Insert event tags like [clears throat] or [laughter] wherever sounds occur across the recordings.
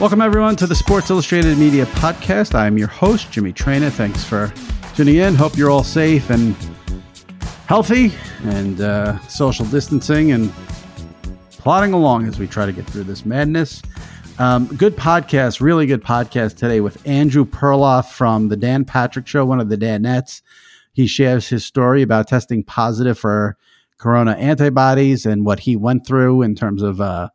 Welcome, everyone, to the Sports Illustrated Media Podcast. I'm your host, Jimmy Traina. Thanks for tuning in. Hope you're all safe and healthy and uh, social distancing and plodding along as we try to get through this madness. Um, good podcast, really good podcast today with Andrew Perloff from the Dan Patrick Show, one of the Danettes. He shares his story about testing positive for corona antibodies and what he went through in terms of uh,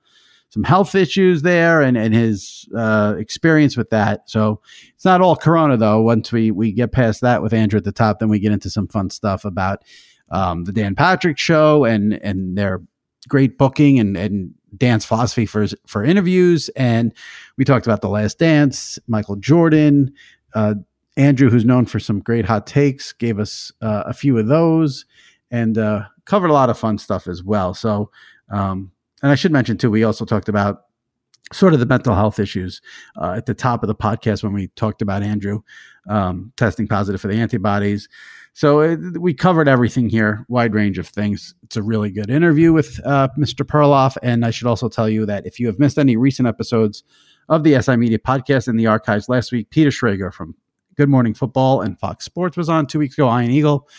some health issues there and, and his uh, experience with that. So it's not all Corona though. Once we we get past that with Andrew at the top, then we get into some fun stuff about um, the Dan Patrick Show and and their great booking and and dance philosophy for for interviews. And we talked about the Last Dance, Michael Jordan. Uh, Andrew, who's known for some great hot takes, gave us uh, a few of those and uh, covered a lot of fun stuff as well. So um, and I should mention too, we also talked about sort of the mental health issues uh, at the top of the podcast when we talked about Andrew um, testing positive for the antibodies. So it, uh, we covered everything here, wide range of things. It's a really good interview with uh, Mr. Perloff. And I should also tell you that if you have missed any recent episodes of the SI Media podcast in the archives last week, Peter Schrager from Good Morning Football and Fox Sports was on two weeks ago, Ian Eagle.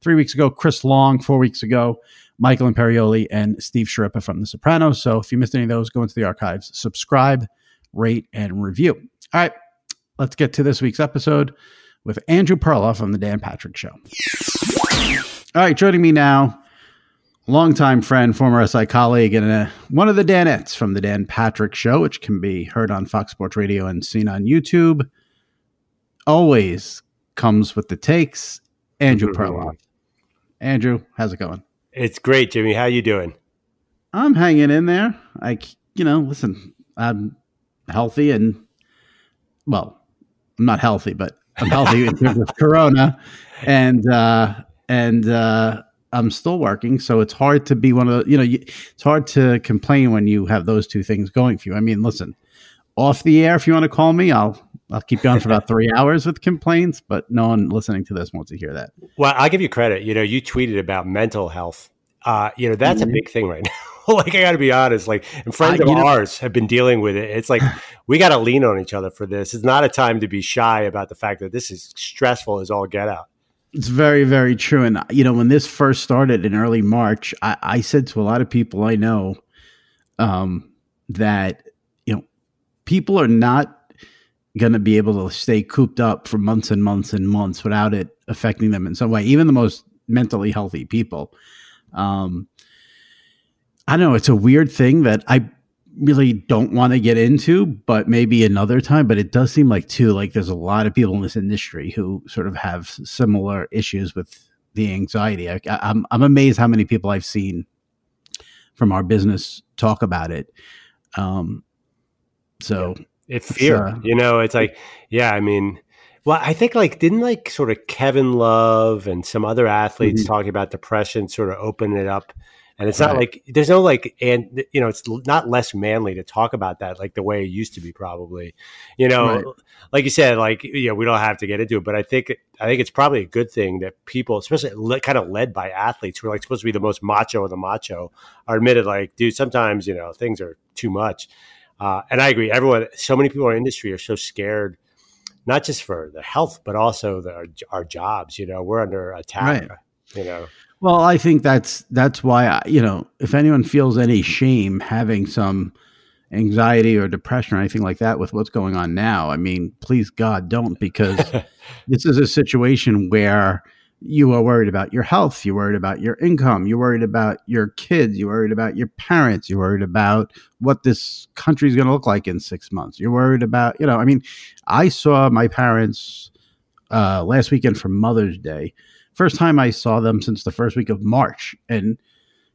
Three weeks ago, Chris Long, four weeks ago, Michael Imperioli, and Steve Schirripa from The Sopranos. So if you missed any of those, go into the archives, subscribe, rate, and review. All right, let's get to this week's episode with Andrew Perloff from The Dan Patrick Show. All right, joining me now, longtime friend, former SI colleague, and uh, one of the Danettes from The Dan Patrick Show, which can be heard on Fox Sports Radio and seen on YouTube. Always comes with the takes, Andrew. Perloff. Andrew, how's it going? It's great, Jimmy. How you doing? I'm hanging in there. I, you know, listen, I'm healthy and, well, I'm not healthy, but I'm healthy in terms of [laughs] Corona, and uh, and uh, I'm still working. So it's hard to be one of the, you know, it's hard to complain when you have those two things going for you. I mean, listen, off the air, if you want to call me, I'll I'll keep going for about [laughs] three hours with complaints, but no one listening to this wants to hear that. Well, I'll give you credit. You know, you tweeted about mental health. Uh, you know, that's mm-hmm. a big thing right [laughs] now. like, I got to be honest. Like, and friends uh, of know, ours have been dealing with it. It's like [laughs] we got to lean on each other for this. It's not a time to be shy about the fact that this is stressful as all get out. It's very, very true. And you know, when this first started in early March, I, I said to a lot of people I know um, that people are not going to be able to stay cooped up for months and months and months without it affecting them in some way, even the most mentally healthy people. Um, I don't know. It's a weird thing that I really don't want to get into, but maybe another time. But it does seem like, too, like there's a lot of people in this industry who sort of have similar issues with the anxiety. I, I'm, I'm amazed how many people I've seen from our business talk about it. Um, so. Yeah it's fear. Uh, you know, it's like, yeah, I mean, well, I think like didn't like sort of Kevin Love and some other athletes mm-hmm. talking about depression sort of open it up And it's right. not like there's no like, and you know, it's not less manly to talk about that like the way it used to be, probably. You know, right. like you said, like you know, we don't have to get into it, but I think I think it's probably a good thing that people, especially le- kind of led by athletes who are like supposed to be the most macho of the macho, are admitted like, dude, sometimes you know things are too much. Uh, and I agree. Everyone, so many people in our industry are so scared, not just for their health, but also the, our jobs. You know, we're under attack. Right. You know. Well, I think that's that's why I, you know if anyone feels any shame having some anxiety or depression or anything like that with what's going on now, I mean, please God don't because [laughs] this is a situation where you are worried about your health, you're worried about your income, you're worried about your kids, you're worried about your parents, you're worried about what this country is going to look like in six months. You're worried about, you know, I mean, I saw my parents uh, last weekend for Mother's Day first time I saw them since the first week of March. And, you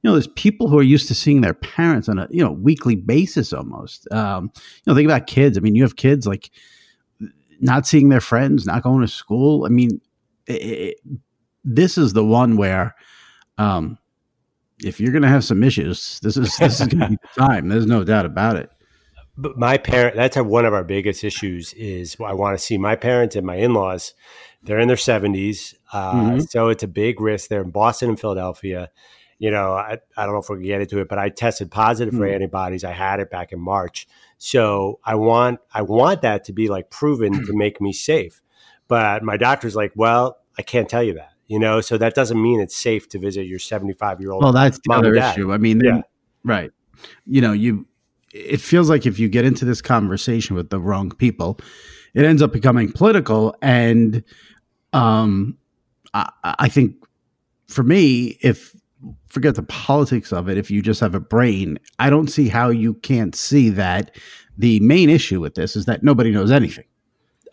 know, there's people who are used to seeing their parents on a, you know, weekly basis almost. Um, you know, think about kids. I mean, you have kids like not seeing their friends, not going to school. I mean, it, it, this is the one where, um, if you're going to have some issues, this is this is going to be the time. There's no doubt about it. But my parent, that's one of our biggest issues. Is I want to see my parents and my in laws they're in their 70s. Uh, mm-hmm. So it's a big risk. They're in Boston and Philadelphia. You know, I, I don't know if we can get into it, but I tested positive mm-hmm. for antibodies. I had it back in March. So I want I want that to be like proven [clears throat] to make me safe. But my doctor's like, well, I can't tell you that. You know, so that doesn't mean it's safe to visit your 75 year old. Well, that's the other issue. I mean, yeah. right. You know, you it feels like if you get into this conversation with the wrong people, it ends up becoming political and um, I, I think for me, if forget the politics of it, if you just have a brain, I don't see how you can't see that the main issue with this is that nobody knows anything.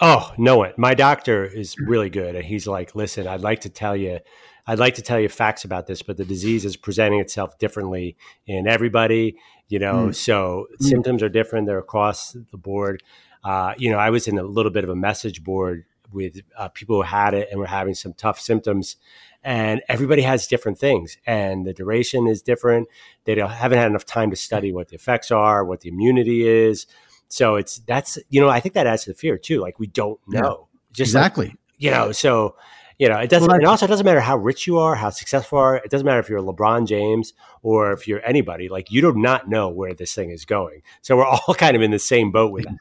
Oh, no one. My doctor is really good. And he's like, listen, I'd like to tell you, I'd like to tell you facts about this, but the disease is presenting itself differently in everybody, you know, mm. so mm. symptoms are different. They're across the board. Uh, you know, I was in a little bit of a message board with uh, people who had it and were having some tough symptoms. And everybody has different things, and the duration is different. They haven't had enough time to study what the effects are, what the immunity is. So it's that's you know I think that adds to the fear too. Like we don't know yeah, Just exactly. Like, you know, so you know it doesn't. Well, it also doesn't matter how rich you are, how successful you are. It doesn't matter if you're LeBron James or if you're anybody. Like you do not know where this thing is going. So we're [laughs] all kind of in the same boat with that.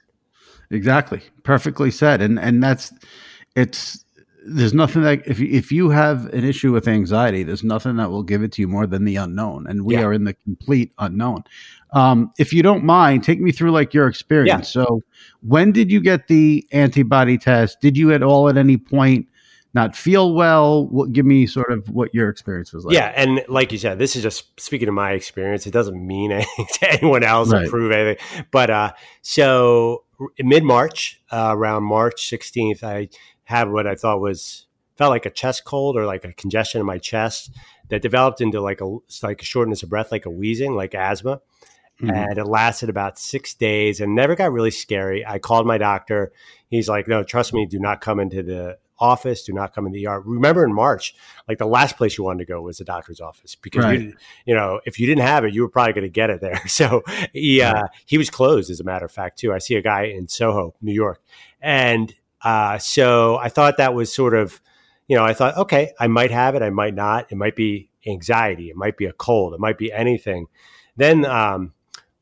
Exactly. Perfectly said. And and that's it's there's nothing that if you, if you have an issue with anxiety, there's nothing that will give it to you more than the unknown, and we yeah. are in the complete unknown. Um, if you don't mind, take me through like your experience. Yeah. So, when did you get the antibody test? Did you at all at any point not feel well? What, give me sort of what your experience was like. Yeah, and like you said, this is just speaking of my experience. It doesn't mean [laughs] anything to anyone else right. or prove anything. But uh, so mid March, uh, around March 16th, I had what I thought was felt like a chest cold or like a congestion in my chest that developed into like a like a shortness of breath, like a wheezing, like asthma. Mm-hmm. And it lasted about six days and never got really scary. I called my doctor. He's like, no, trust me, do not come into the office. Do not come in the ER. Remember in March, like the last place you wanted to go was the doctor's office because right. you, you know if you didn't have it, you were probably going to get it there. [laughs] So he uh, he was closed, as a matter of fact, too. I see a guy in Soho, New York, and uh, so I thought that was sort of, you know, I thought, okay, I might have it, I might not. It might be anxiety, it might be a cold, it might be anything. Then um,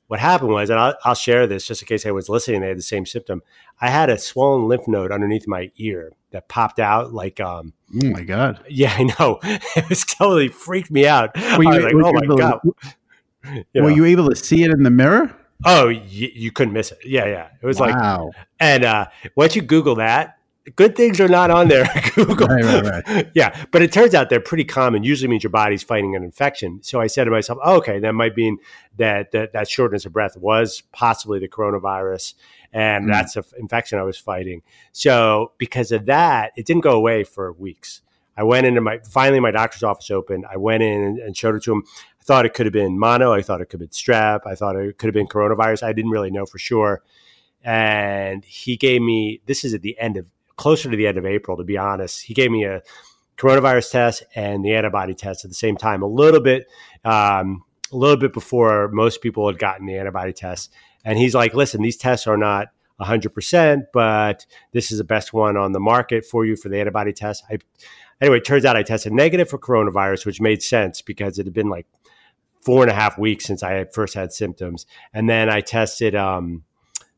what happened was, and I'll, I'll, share this just in case I was listening, they had the same symptom. I had a swollen lymph node underneath my ear that popped out like, um, oh my God. Yeah, I know. [laughs] it was totally freaked me out. Were you, I was like, oh my God. You know. Were you able to see it in the mirror? Oh, you, you couldn't miss it. Yeah, yeah. It was wow. like, and uh, once you Google that, good things are not on there. [laughs] Google. Right, right, right. [laughs] Yeah, but it turns out they're pretty common. Usually means your body's fighting an infection. So I said to myself, oh, okay, that might mean that, that that shortness of breath was possibly the coronavirus, and mm. that's an infection I was fighting. So because of that, it didn't go away for weeks. I went into my finally my doctor's office opened. I went in and showed it to him thought it could have been mono. I thought it could have been strep. I thought it could have been coronavirus. I didn't really know for sure. And he gave me, this is at the end of, closer to the end of April, to be honest. He gave me a coronavirus test and the antibody test at the same time, a little bit, um, a little bit before most people had gotten the antibody test. And he's like, listen, these tests are not 100%, but this is the best one on the market for you for the antibody test. I, anyway, it turns out I tested negative for coronavirus, which made sense because it had been like four and a half weeks since I had first had symptoms. And then I tested, um,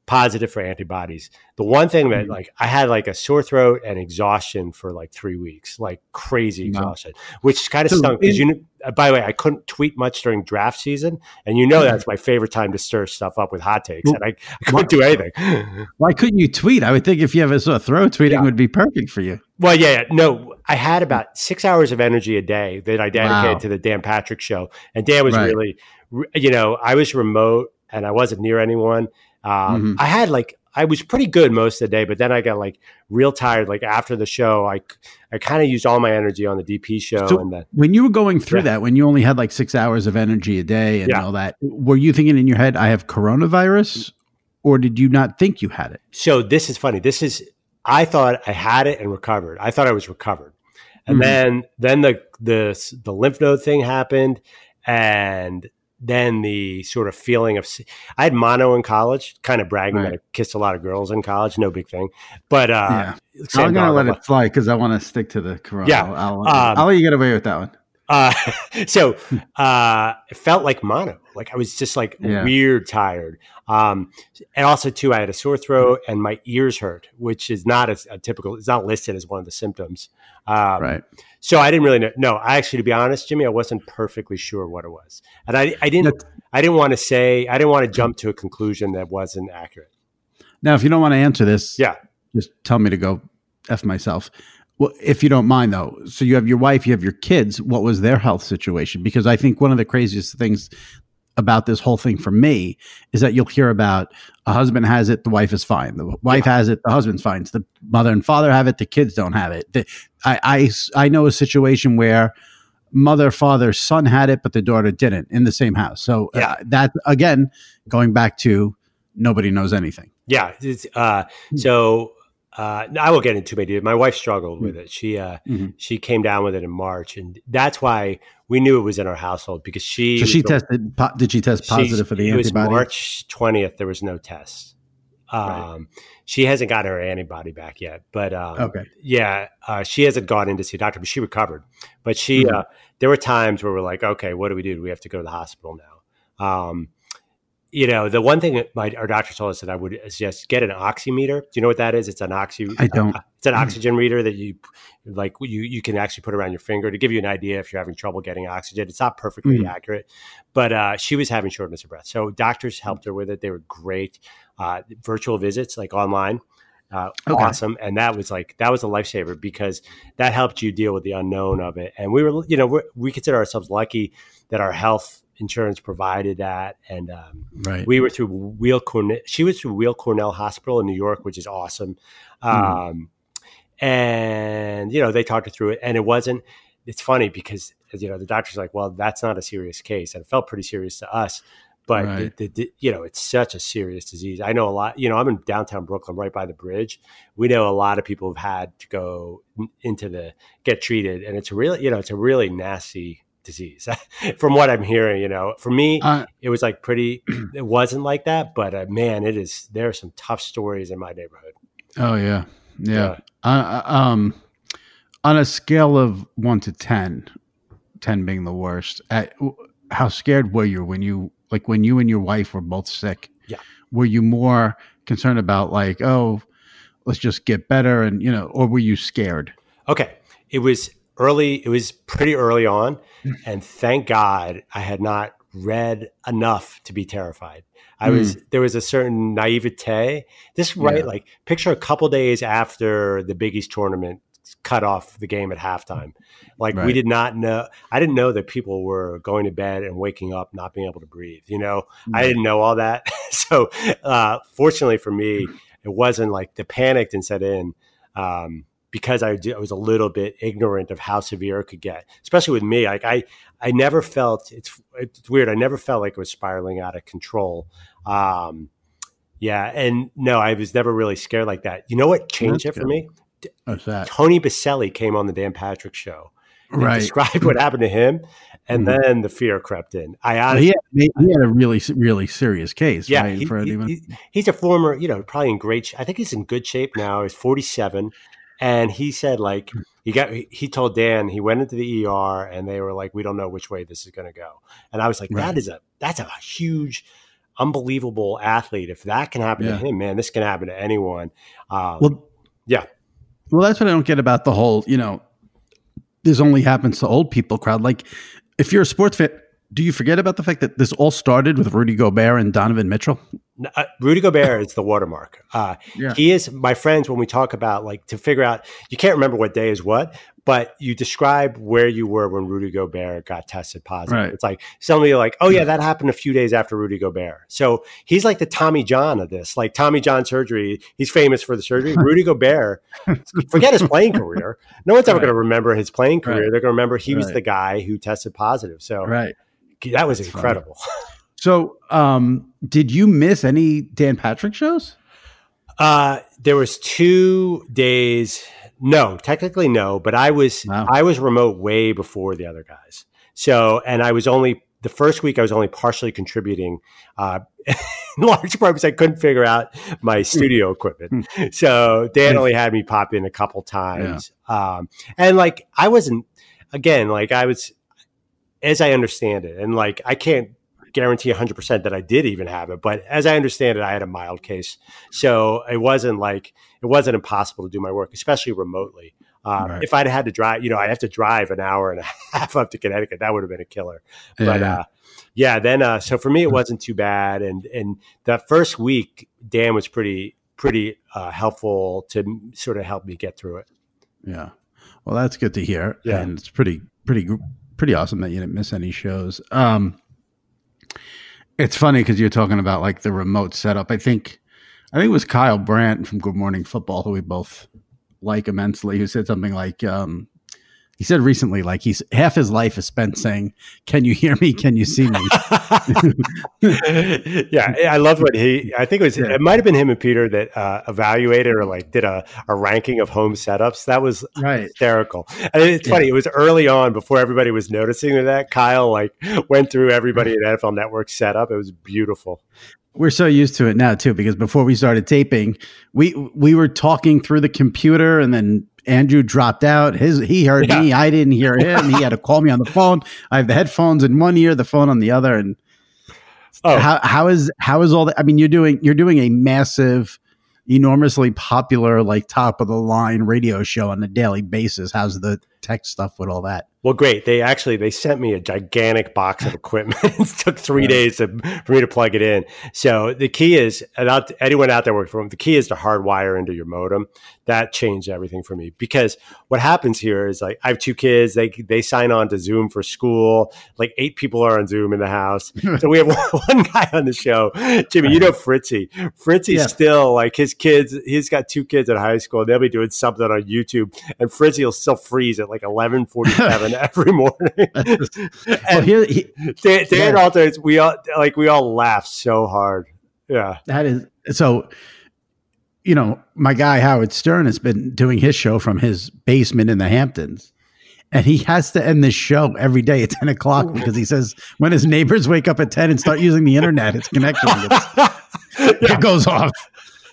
positive for antibodies. The one thing that mm-hmm. like I had like a sore throat and exhaustion for like three weeks, like crazy exhaustion, no. which kind of so stunk because you. Know, uh, by the way, I couldn't tweet much during draft season, and you know that's my favorite time to stir stuff up with hot takes, and I, I couldn't why, do anything. [laughs] Why couldn't you tweet? I would think if you have a sore throat, tweeting yeah. would be perfect for you. Well, yeah, no, I had about six hours of energy a day that I dedicated wow. to the Dan Patrick show, and Dan was right. really, you know, I was remote and I wasn't near anyone um, mm-hmm. I had like I was pretty good most of the day, but then I got like real tired. Like after the show, I I kind of used all my energy on the DP show. So and then, when you were going through yeah. that, when you only had like six hours of energy a day and yeah. all that, were you thinking in your head, "I have coronavirus," or did you not think you had it? So this is funny. This is I thought I had it and recovered. I thought I was recovered, and mm-hmm. then then the the the lymph node thing happened, and then the sort of feeling of I had mono in college, kind of bragging right. that I kissed a lot of girls in college, no big thing. But uh, yeah. I'm gonna let it fly because I want to stick to the corona. Yeah, I'll, I'll, um, I'll, let you get away with that one. Uh, [laughs] so uh, it felt like mono, like I was just like yeah. weird tired. Um, and also too, I had a sore throat and my ears hurt, which is not a, a typical. It's not listed as one of the symptoms. Um, right. So I didn't really know. No, I actually, to be honest, Jimmy, I wasn't perfectly sure what it was, and I, I didn't, I didn't want to say, I didn't want to jump to a conclusion that wasn't accurate. Now, if you don't want to answer this, yeah, just tell me to go f myself. Well, if you don't mind, though, so you have your wife, you have your kids. What was their health situation? Because I think one of the craziest things about this whole thing for me is that you'll hear about a husband has it, the wife is fine. The wife yeah. has it, the husband's fine. the mother and father have it, the kids don't have it. The, I, I, I know a situation where mother, father, son had it, but the daughter didn't in the same house. So uh, yeah. uh, that again, going back to nobody knows anything. Yeah. Uh, so uh, I will get into it. My wife struggled with mm. it. She uh, mm-hmm. she came down with it in March, and that's why we knew it was in our household because she. So she tested. Po- did she test positive for the antibody? It was March twentieth. There was no test. Um, right. She hasn't got her antibody back yet, but um, okay, yeah, uh, she hasn't gone in to see a doctor, but she recovered. But she, mm-hmm. Uh, there were times where we're like, okay, what do we do? Do we have to go to the hospital now? Um, you know, the one thing that my our doctor told us that I would suggest get an oximeter. Do you know what that is? It's an oxy. I don't. Uh, it's an oxygen reader that you like. You you can actually put around your finger to give you an idea if you're having trouble getting oxygen. It's not perfectly mm. accurate, but uh, she was having shortness of breath. So doctors helped her with it. They were great. Uh, virtual visits, like online. Uh, okay. awesome and that was like that was a lifesaver because that helped you deal with the unknown of it and we were you know we consider ourselves lucky that our health insurance provided that, and um, right. we were through Weill Cornell. She was through Weill Cornell Hospital in New York, which is awesome. Mm. Um, and you know they talked her through it, and it wasn't. It's funny because you know the doctor's like, well, that's not a serious case, and it felt pretty serious to us. But right. the, the, you know, it's such a serious disease. I know a lot. You know, I'm in downtown Brooklyn, right by the bridge. We know a lot of people have had to go into the get treated, and it's really, you know, it's a really nasty disease. [laughs] From what i'm hearing you know for me uh, it was like pretty [clears throat] it wasn't like that but uh, man it is there are some tough stories in my neighborhood. Oh yeah. Yeah, yeah. Uh, um on a scale of 1 to 10 10 being the worst at, how scared were you when you like when you and your wife were both sick? Yeah. Were you more concerned about like oh let's just get better and you know or were you scared? Okay. It was early it was pretty early on and thank god i had not read enough to be terrified i mm. was there was a certain naivete this right yeah. like picture a couple days after the big east tournament cut off the game at halftime like right. we did not know i didn't know that people were going to bed and waking up not being able to breathe you know mm. i didn't know all that [laughs] so uh fortunately for me it wasn't like the panic didn't set in um because I, I, was a little bit ignorant of how severe it could get, especially with me. Like I, I never felt it's it's weird. I never felt like it was spiraling out of control. Um, yeah, and no, I was never really scared like that. You know what changed That's it for good. me? What's that? Tony Boselli came on the Dan Patrick show. and Right. Described what happened to him, and Mhm. then the fear crept in. I honestly, he, had, he had a really, really serious case. yeah, right, he- he- he's a former, you know, probably in great. I think he's in good shape now. He's forty seven, and he said like he got. He told Dan he went into the ER, and they were like, "We don't know which way this is going to go." And I was like, Right. "That is a that's a huge." Unbelievable athlete. If that can happen Yeah. to him, man, this can happen to anyone. Um, well, yeah. Well, that's what I don't get about the whole, you know, this only happens to old people crowd. Like, if you're a sports fan, do you forget about the fact that this all started with Rudy Gobert and Donovan Mitchell? Uh, Rudy Gobert is the watermark. Uh, Yeah. He is my friends when we talk about like to figure out. You can't remember what day is what, but you describe where you were when Rudy Gobert got tested positive. Right. It's like suddenly you're like, oh yeah, that happened a few days after Rudy Gobert. So he's like the Tommy John of this. Like Tommy John surgery, he's famous for the surgery. [laughs] Rudy Gobert, forget his playing career. No one's ever Right. going to remember his playing career. Right. They're going to remember he was the guy who tested positive. So Right. that was That's incredible. [laughs] So, um, did you miss any Dan Patrick shows? Uh, there was two days. No, technically no, but I was Wow. I was remote way before the other guys. So, and I was only the first week I was only partially contributing, uh, [laughs] in large part because I couldn't figure out my studio equipment. So Dan only had me pop in a couple times, um, and like I wasn't again like I was as I understand it, and like I can't guarantee 100% that I did even have it, but as I understand it, I had a mild case. So it wasn't like, it wasn't impossible to do my work, especially remotely. Um, Right. If I'd had to drive, you know, I have to drive an hour and a [laughs] half up to Connecticut. That would have been a killer. But Yeah. uh, yeah, then uh, so for me it wasn't too bad, and and that first week Dan was pretty pretty uh, helpful to sort of help me get through it. Yeah. Well, that's good to hear. Yeah. And it's pretty, pretty, pretty awesome that you didn't miss any shows. Um, it's funny because you're talking about like the remote setup. I think, I think it was Kyle Brandt from Good Morning Football, who we both like immensely, who said something like, um, he said recently, like he's half his life is spent saying, "Can you hear me? Can you see me?" [laughs] [laughs] yeah, I love what he. I think it was. Yeah. It might have been him and Peter that uh, evaluated or like did a, a ranking of home setups. That was right. hysterical. And it's funny. It was early on before everybody was noticing that. Kyle like went through everybody at NFL Network setup. It was beautiful. We're so used to it now too, because before we started taping, we we were talking through the computer, and then Andrew dropped out. His he heard me, I didn't hear him. He had to call me on the phone. I have the headphones in one ear, the phone on the other, and Oh, how how is how is all that? I mean, you're doing you're doing a massive, enormously popular, like top of the line radio show on a daily basis. How's the tech stuff with all that? Well, great. They actually they sent me a gigantic box of equipment. [laughs] it took three days to, for me to plug it in. So the key is, and out, anyone out there working from the key is to hardwire into your modem. That changed everything for me because what happens here is like I have two kids. They they sign on to Zoom for school. Like eight people are on Zoom in the house. [laughs] so we have [laughs] one guy on the show, Jimmy. You know Fritzy. Fritzy's Yeah. still like his kids. He's got two kids in high school. They'll be doing something on YouTube, and Fritzy will still freeze at like eleven forty seven [laughs] every morning. [laughs] Well, here, he, Dan, Dan Yeah. alternates. We all like we all laugh so hard. Yeah. That is so. You know, my guy Howard Stern has been doing his show from his basement in the Hamptons, and he has to end this show every day at ten o'clock because he says when his neighbors wake up at ten and start using the internet, it's connecting. It's, [laughs] It goes off.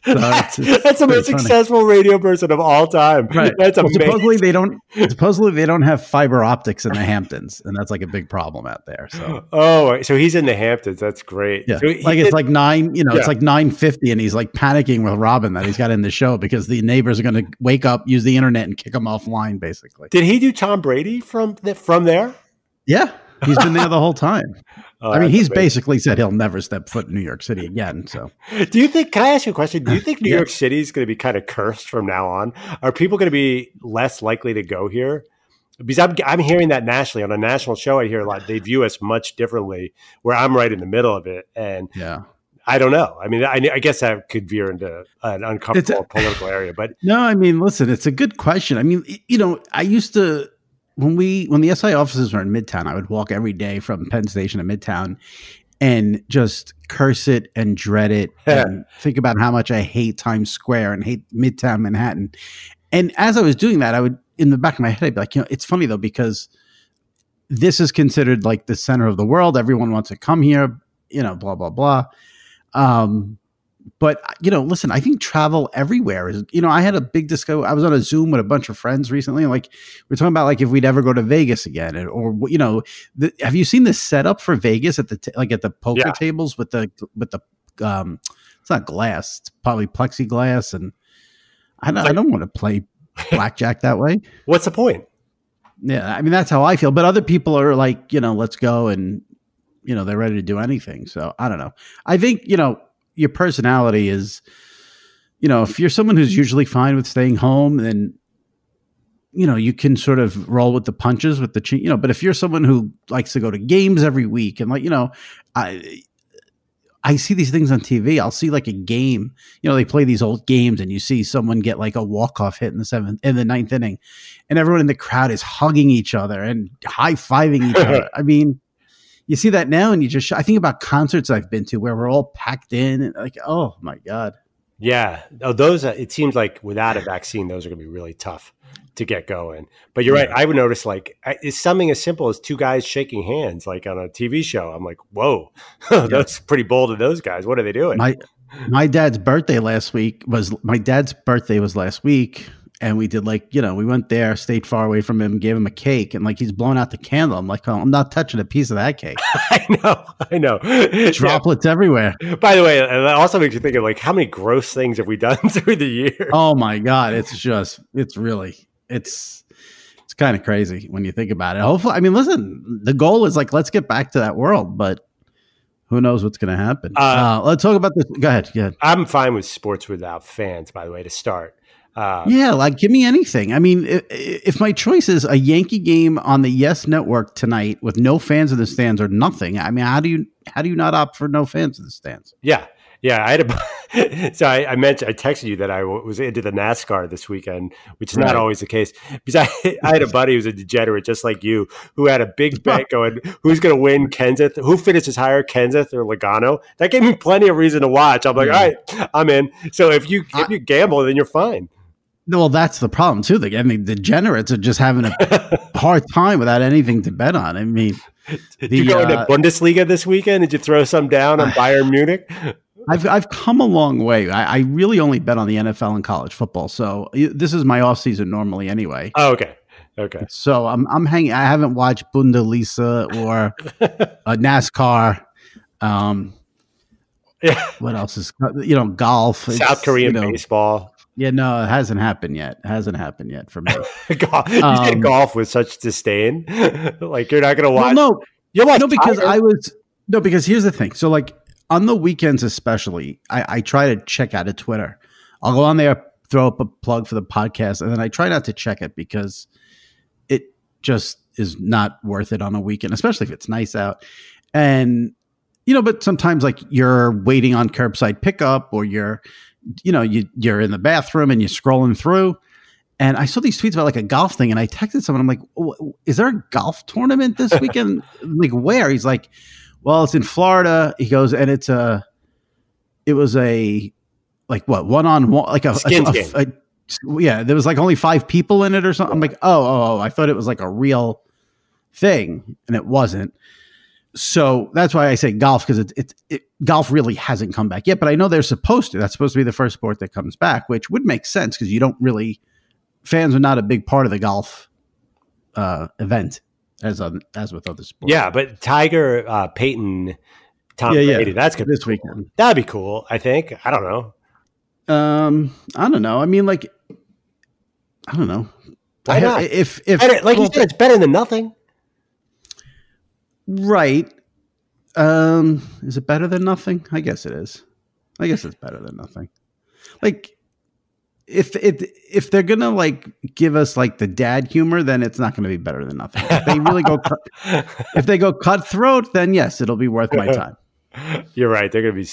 So it's- it's That's the most funny. successful radio person of all time. Right. [laughs] That's Well, amazing. supposedly they don't. Supposedly they don't have fiber optics in the Hamptons, and that's like a big problem out there. So Oh, so he's in the Hamptons. That's great. yeah, So he like it's like nine. You know, Yeah. it's like nine fifty, and he's like panicking with Robin that he's got in the show because the neighbors are going to wake up, use the internet, and kick him offline. Basically, Did he do Tom Brady from the, from there? yeah, he's been there the whole time. [laughs] Oh, I mean, he's basically said he'll never step foot in New York City again. So [laughs] Do you think? Can I ask you a question? Do you think New. York City is going to be kind of cursed from now on? Are people going to be less likely to go here? Because I'm, I'm hearing that nationally on a national show. I hear a lot. They view us much differently. Where I'm right in the middle of it, and yeah, I don't know. I mean, I, I guess that could veer into an uncomfortable political area. But [laughs] No, I mean, listen, it's a good question. I mean, you know, I used to when we when the SI offices were in Midtown, I would walk every day from Penn Station to Midtown and just curse it and dread it [laughs] and think about how much I hate Times Square and hate Midtown Manhattan. And as I was doing that, I would in the back of my head, I'd be like, you know, it's funny though because this is considered like the center of the world. Everyone wants to come here, you know, blah blah blah. Um, but you know, listen, I think travel everywhere is. You know, I had a big disco. I was on a Zoom with a bunch of friends recently, and like we're talking about like if we'd ever go to Vegas again, or you know, the, have you seen the setup for Vegas at the t- like at the poker yeah. tables with the with the um, it's not glass, it's probably plexiglass, and I don't, like, I don't want to play blackjack that way. [laughs] What's the point? Yeah, I mean that's how I feel. But other people are like, you know, let's go and you know they're ready to do anything. So I don't know. I think you know your personality is, you know, if you're someone who's usually fine with staying home, then you know you can sort of roll with the punches with the you know. But if you're someone who likes to go to games every week and like you know, I I see these things on TV. I'll see like a game. You know, they play these old games, and you see someone get like a walk off hit in the seventh, in the ninth inning, and everyone in the crowd is hugging each other and high fiving each other. [laughs] I mean, you see that now, and you just I think about concerts I've been to where we're all packed in, and like, oh my god. Yeah, oh, those. Uh, it seems like without a vaccine, those are going to be really tough to get going. But you're yeah. right. I would notice like it's something as simple as two guys shaking hands, like on a TV show. I'm like, whoa, that's [laughs] yeah. pretty bold of those guys. What are they doing? My my dad's birthday last week was my dad's birthday was last week. And we did like, you know, we went there, stayed far away from him, gave him a cake, and like he's blowing out the candle. I'm like, oh, I'm not touching a piece of that cake. [laughs] I know, I know. [laughs] Droplets yeah. everywhere. By the way, that also makes you think of like how many gross things have we done [laughs] through the year? Oh my God. It's just, it's really, it's it's kind of crazy when you think about it. Hopefully, I mean, listen, the goal is like let's get back to that world, but who knows what's going to happen? Uh, uh, let's talk about this. Go ahead. Go ahead. I'm fine with sports without fans. By the way, to start. Uh, yeah, like give me anything. I mean, if, if, my choice is a Yankee game on the Yes Network tonight with no fans in the stands or nothing, I mean, how do you how do you not opt for no fans in the stands? Yeah, yeah, I had a. [laughs] so I, I, mentioned, I texted you that I was into the NASCAR this weekend, which is right. not always the case. Because I, [laughs] I had a buddy who's a degenerate, just like you, who had a big [laughs] bet going, who's going to win Kenseth? Who finishes higher, Kenseth or Logano? That gave me plenty of reason to watch. I'm like, all right, I'm in. So if you if you gamble, then you're fine. No, well, that's the problem too. The, I mean, degenerates are just having a [laughs] hard time without anything to bet on. I mean, the, did you go uh, into Bundesliga this weekend? Did you throw some down on [sighs] Bayern Munich? I've I've come a long way. I, I, really only bet on the NFL and college football, so this is my off season normally anyway. Oh, okay, okay. So I'm I'm hanging. I haven't watched Bundesliga or [laughs] uh, NASCAR. Um, yeah. What else is you know golf? South Korean you know, baseball. Yeah, no, it hasn't happened yet. It hasn't happened yet for me. [laughs] golf, you um, golf with such disdain, [laughs] like you're not going to watch. Well, no, you watch no, because Tiger? I was no, because here's the thing. So like on the weekends, especially, I, I try to check out of Twitter. I'll go on there, throw up a plug for the podcast, and then I try not to check it because it just is not worth it on a weekend, especially if it's nice out. And you know, but sometimes like you're waiting on curbside pickup or you're, you know, you you're in the bathroom and you're scrolling through. And I saw these tweets about like a golf thing, and I texted someone. I'm like, "Is there a golf tournament this [laughs] weekend? like, where?" He's like, well, it's in Florida. He goes, and it's a, it was a, like what one on one, like a, a, a, a, yeah. There was like only five people in it or something. I'm like, oh, oh, oh, I thought it was like a real thing, and it wasn't. So that's why I say golf because it's it, it, golf really hasn't come back yet. But I know they're supposed to. That's supposed to be the first sport that comes back, which would make sense because you don't really fans are not a big part of the golf uh, event as on as with other sports. Yeah, but Tiger, uh, Peyton, Tom yeah, Brady, yeah. that's good this weekend. That'd be cool. I think. I don't know. Um, I don't know. I mean, like, I don't know. Why not? If if better, like well, you said, it's better than nothing. Right. Um, is it better than nothing? I guess it is. I guess it's better than nothing. Like if it if they're gonna like give us like the dad humor, then it's not gonna be better than nothing. If they really go, [laughs] if they go cutthroat, then yes, it'll be worth my time. [laughs] You're right. They're gonna be.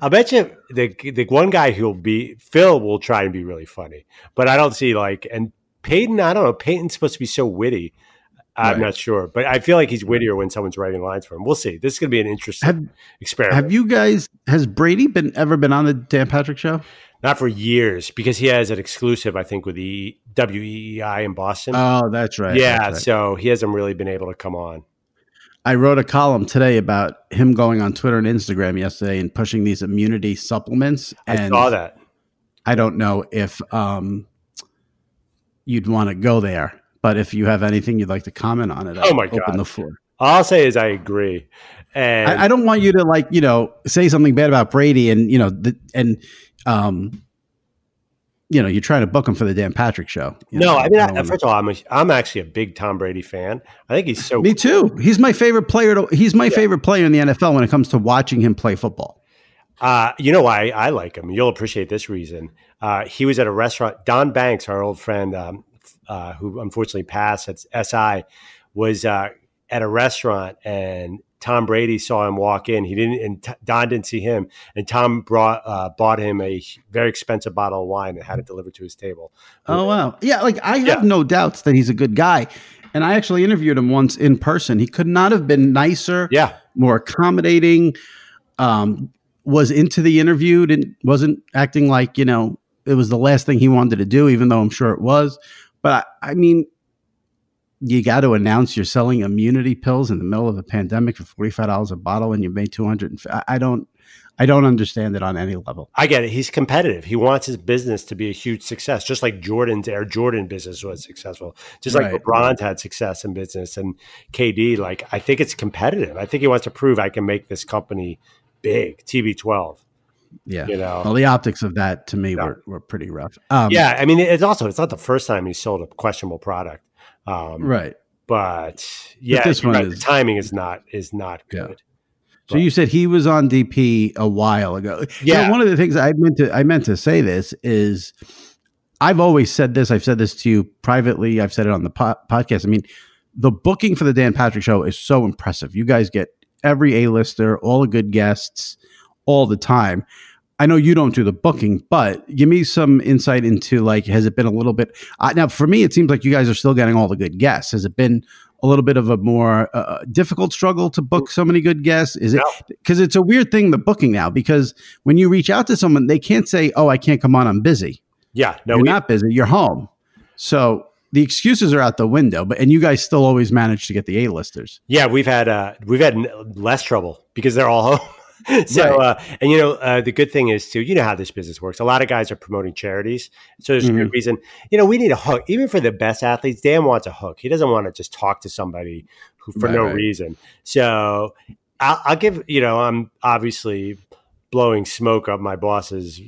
I bet you the the one guy who'll be Phil will try and be really funny, but I don't see like and Peyton. I don't know. Peyton's supposed to be so witty. I'm Right. not sure, but I feel like he's wittier when someone's writing lines for him. We'll see. This is going to be an interesting Have experiment. Have you guys? Has Brady been ever been on the Dan Patrick Show? Not for years because he has an exclusive, I think, with the WEEI in Boston. Oh, that's right. yeah, that's right. so he hasn't really been able to come on. I wrote a column today about him going on Twitter and Instagram yesterday and pushing these immunity supplements. I saw that. I don't know if um, you'd want to go there, but if you have anything you'd like to comment on it, Oh my open God. the floor. All I'll say is I agree. And I, I don't want you to like you know say something bad about Brady and you know the, and um, you know you're trying to book him for the Dan Patrick show. You no, know, I mean, I, first of all, I'm a, I'm actually a big Tom Brady fan. I think he's so me too. He's my favorite player. To, he's my favorite player in the NFL when it comes to watching him play football. Uh, you know why I like him? You'll appreciate this reason. Uh, he was at a restaurant. Don Banks, our old friend, um, uh, who unfortunately passed at SI, was uh, at a restaurant and Tom Brady saw him walk in. He didn't, and Don didn't see him. And Tom brought uh, bought him a very expensive bottle of wine and had it delivered to his table. Oh wow, yeah. Like I have Yeah. no doubts that he's a good guy, and I actually interviewed him once in person. He could not have been nicer, Yeah, more accommodating. Um, was into the interview. Didn't wasn't acting like you know it was the last thing he wanted to do, even though I'm sure it was. But I, I mean, you got to announce you're selling immunity pills in the middle of a pandemic for forty five dollars a bottle, and you made two hundred. I, I don't, I don't understand it on any level. I get it. He's competitive. He wants his business to be a huge success, just like Jordan's Air Jordan business was successful, just like Right. LeBron's had success in business and KD. Like, I think it's competitive. I think he wants to prove I can make this company big. TB12. Yeah. You know? Well, the optics of that to me Yeah. were, were pretty rough. Um, yeah, I mean, it's also it's not the first time he sold a questionable product, um, Right. But yeah, this one right, is- the timing is not is not Yeah. good. So you said he was on DP a while ago. You know, Yeah. one of the things I meant to I meant to say this is I've always said this. I've said this to you privately. I've said it on the po- podcast. I mean, the booking for the Dan Patrick Show is so impressive. You guys get every A-lister, all the good guests, all the time. I know you don't do the booking, but give me some insight into like, has it been a little bit? Uh, now, for me, it seems like you guys are still getting all the good guests. Has it been a little bit of a more uh, difficult struggle to book so many good guests? Is it because it's a weird thing the booking now? Because when you reach out to someone, they can't say, "Oh, I can't come on. I'm busy." Yeah, no, you're we, not busy. You're home. So the excuses are out the window. But and you guys still always manage to get the A-listers. Yeah, we've had uh, we've had less trouble because they're all home. [laughs] so, Right. uh, and you know, uh, the good thing is too, you know how this business works. A lot of guys are promoting charities, so there's a Mm-hmm. good reason. You know, we need a hook, even for the best athletes. Dan wants a hook. He doesn't want to just talk to somebody who for Right, no right. reason. So, I'll, I'll give you know, I'm obviously blowing smoke up my boss's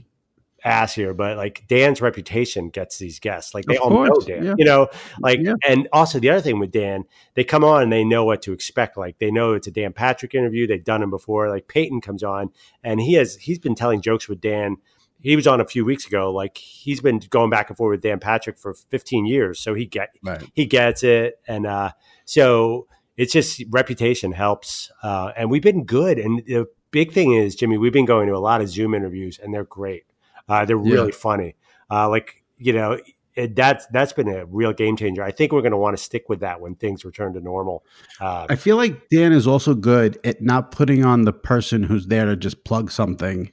ass here, but like Dan's reputation gets these guests. Like they Of all course, know Dan, yeah. you know, like, Yeah. and also the other thing with Dan, they come on and they know what to expect. Like they know it's a Dan Patrick interview. They've done him before. Like Peyton comes on and he has, he's been telling jokes with Dan. He was on a few weeks ago. Like he's been going back and forth with Dan Patrick for 15 years. So he get, Right. he gets it. And, uh, so it's just reputation helps. Uh, and we've been good. And the big thing is, Jimmy, we've been going to a lot of Zoom interviews and they're great. Uh, they're Yeah. really funny. Uh, like, you know, it, that's that's been a real game changer. I think we're going to want to stick with that when things return to normal. Uh, I feel like Dan is also good at not putting on the person who's there to just plug something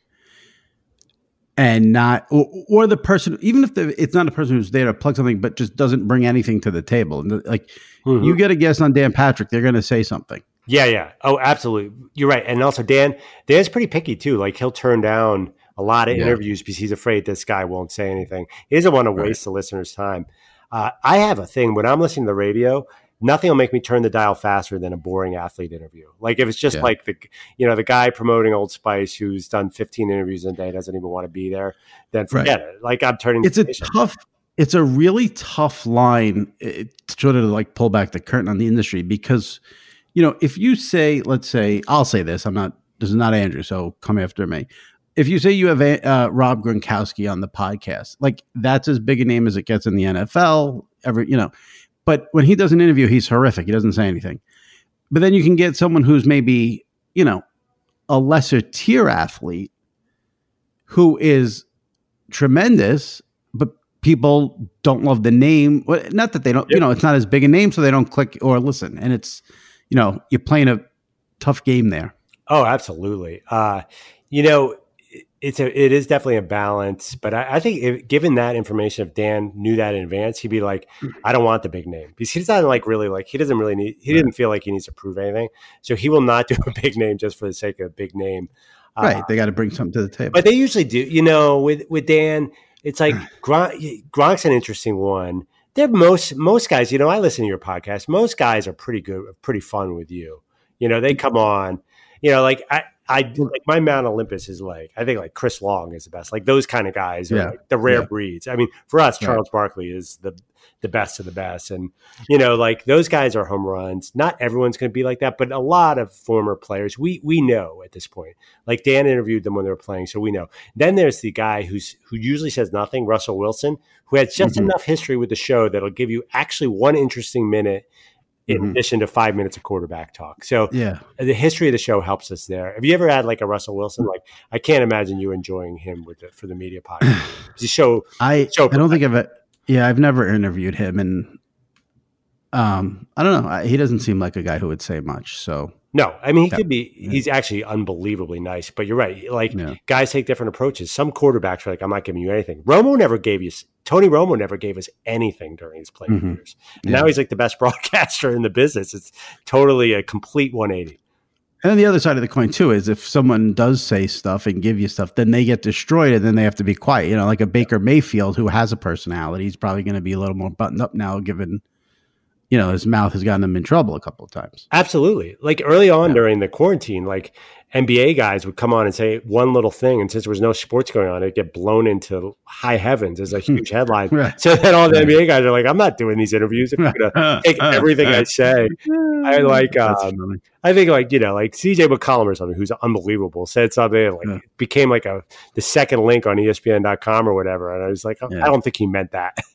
and not or, or the person even if the, it's not a person who's there to plug something but just doesn't bring anything to the table like mhm. you get a guest on Dan Patrick they're going to say something yeah, yeah. Oh, absolutely. You're right. And also, Dan, Dan's pretty picky too. Like he'll turn down a lot of Yeah. interviews because he's afraid this guy won't say anything. He doesn't want to Right. waste the listener's time. Uh, I have a thing when I'm listening to the radio. Nothing will make me turn the dial faster than a boring athlete interview. Like if it's just Yeah. like the you know the guy promoting Old Spice who's done 15 interviews in a day doesn't even want to be there, then forget it. Like I'm turning. it's a station. tough it's a really tough line eh, to sort of like pull back the curtain on the industry because you know if you say let's say i'll say this i'm not this is not andrew so come after me if you say you have uh, rob gronkowski on the podcast like that's as big a name as it gets in the nfl every you know but when he does an interview he's horrific he doesn't say anything but then you can get someone who's maybe you know a lesser tier athlete who is tremendous but people don't love the name. Not that they don't, you know, it's not as big a name, so they don't click or listen. And it's, you know, you're playing a tough game there. Oh, absolutely. Uh, you know, it's a it is definitely a balance, but I, I think if, given that information, if Dan knew that in advance, he'd be like, I don't want the big name because he's not like really like he doesn't really need he didn't feel like he needs to prove anything, so he will not [laughs] do a big name just for the sake of a big name. Right, uh, they got to bring something to the table, but they usually do. You know, with with Dan, it's like [sighs] Gronk, Gronk's an interesting one. They're most most guys. You know, I listen to your podcast. Most guys are pretty good, pretty fun with you. You know, they come on. You know, like I I like my Mount Olympus is like I think like Chris Long is the best. Like those kind of guys are yeah. like the rare yeah. breeds. I mean, for us, Charles yeah. Barkley is the the best of the best, and you know, like those guys are home runs. Not everyone's going to be like that, but a lot of former players we we know at this point. Like Dan interviewed them when they were playing, so we know. Then there's the guy who's who usually says nothing, Russell Wilson, who has just mm-hmm. enough history with the show that'll give you actually one interesting minute in mm-hmm. addition to five minutes of quarterback talk. So yeah, the history of the show helps us there. Have you ever had like a Russell Wilson? Like I can't imagine you enjoying him with it for the media podcast. [sighs] the show, I show I don't think I've yeah I've never interviewed him and um I don't know he doesn't seem like a guy who would say much. So no, I mean he yeah. could be. He's actually unbelievably nice. But you're right. Like yeah. guys take different approaches. Some quarterbacks are like, I'm not giving you anything. Romo never gave you. Tony Romo never gave us anything during his playing mm-hmm. years. Yeah. Now he's like the best [laughs] broadcaster in the business. It's totally a complete 180. And then the other side of the coin too is if someone does say stuff and give you stuff, then they get destroyed and then they have to be quiet. You know, like a Baker Mayfield who has a personality, he's probably going to be a little more buttoned up now, given you know, his mouth has gotten him in trouble a couple of times. Absolutely. Like early on yeah. during the quarantine, like NBA guys would come on and say one little thing, and since there was no sports going on, it'd get blown into high heavens as a [laughs] huge headline. right. So then all the right. NBA guys are like, "I'm not doing these interviews. I'm gonna [laughs] take everything I say." I like, um, I think like you know, like CJ McCollum or something, who's unbelievable, said something like yeah. became like a the second link on ESPN.com or whatever, and I was like, yeah. I don't think he meant that. [laughs]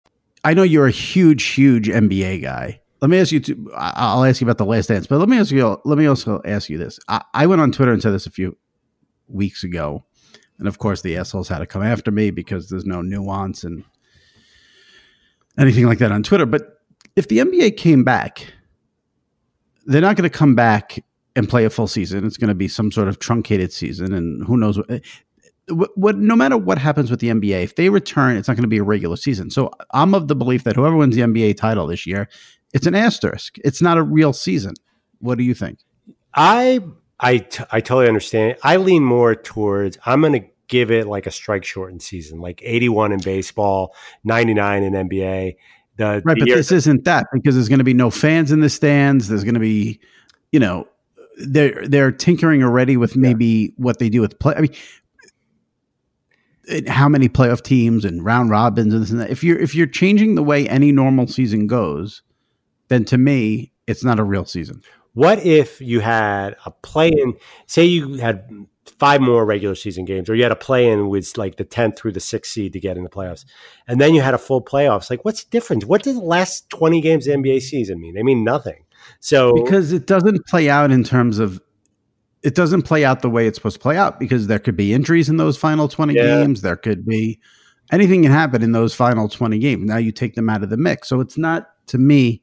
I know you're a huge, huge NBA guy. Let me ask you. To, I'll ask you about the Last Dance, but let me ask you. Let me also ask you this. I, I went on Twitter and said this a few weeks ago, and of course the assholes had to come after me because there's no nuance and anything like that on Twitter. But if the NBA came back, they're not going to come back and play a full season. It's going to be some sort of truncated season, and who knows what what, what no matter what happens with the NBA, if they return, it's not going to be a regular season. So I'm of the belief that whoever wins the NBA title this year, it's an asterisk. It's not a real season. What do you think? I I, t- I totally understand. I lean more towards I'm going to give it like a strike shortened season, like 81 in baseball, 99 in NBA. The, right, the but this isn't that because there's going to be no fans in the stands. There's going to be, you know, they're they're tinkering already with maybe yeah. what they do with play. I mean, how many playoff teams and round robins and this and that. If you're if you're changing the way any normal season goes, then to me, it's not a real season. What if you had a play in? Say you had five more regular season games, or you had a play in with like the 10th through the sixth seed to get in the playoffs. And then you had a full playoffs. Like, what's the difference? What does the last 20 games of the NBA season mean? They mean nothing. So, because it doesn't play out in terms of, it doesn't play out the way it's supposed to play out because there could be injuries in those final 20 yeah. games. There could be anything can happen in those final 20 games. Now you take them out of the mix. So it's not, to me,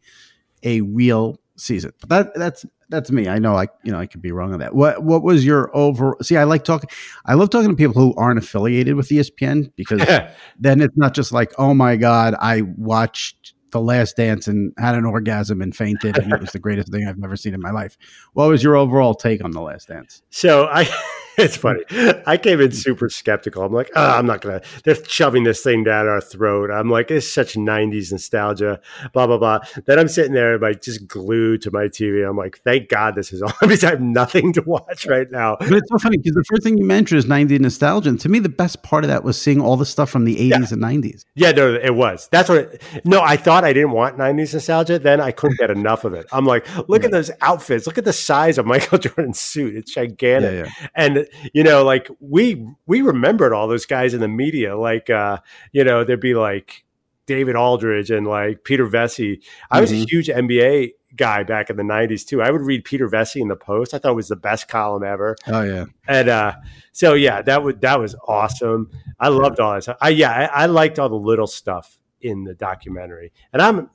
a real season. But that that's that's me. I know I you know I could be wrong on that. What what was your over? See, I like talking. I love talking to people who aren't affiliated with ESPN because [laughs] then it's not just like, oh my god, I watched The Last Dance and had an orgasm and fainted, and it was the greatest thing I've ever seen in my life. What was your overall take on The Last Dance? So I. [laughs] it's funny. I came in hmm. super skeptical. I'm like, oh, I'm not gonna. They're shoving this thing down our throat. I'm like, it's such '90s nostalgia. Blah blah blah. Then I'm sitting there, like, just glued to my TV. I'm like, thank God this is [laughs] on because I have nothing to watch right now. But it's so funny because the first thing you mentioned is '90s nostalgia, and to me, the best part of that was seeing all the stuff from the '80s yeah. and '90s. Yeah, no, it was. That's what. It, no, I thought I didn't want '90s nostalgia. Then I couldn't get enough of it. I'm like, look at those outfits. Look at the size of Michael [laughs] Jordan's suit. It's gigantic. Yeah, yeah. And you know, like we we remembered all those guys in the media. Like uh, you know, there'd be like David Aldridge and like Peter Vecsey. I was mm-hmm. a huge NBA guy back in the 90s too. I would read Peter Vecsey in the Post. I thought it was the best column ever. Oh yeah. And uh so yeah, that would that was awesome. I loved all this. I yeah, I, I liked all the little stuff in the documentary. And I'm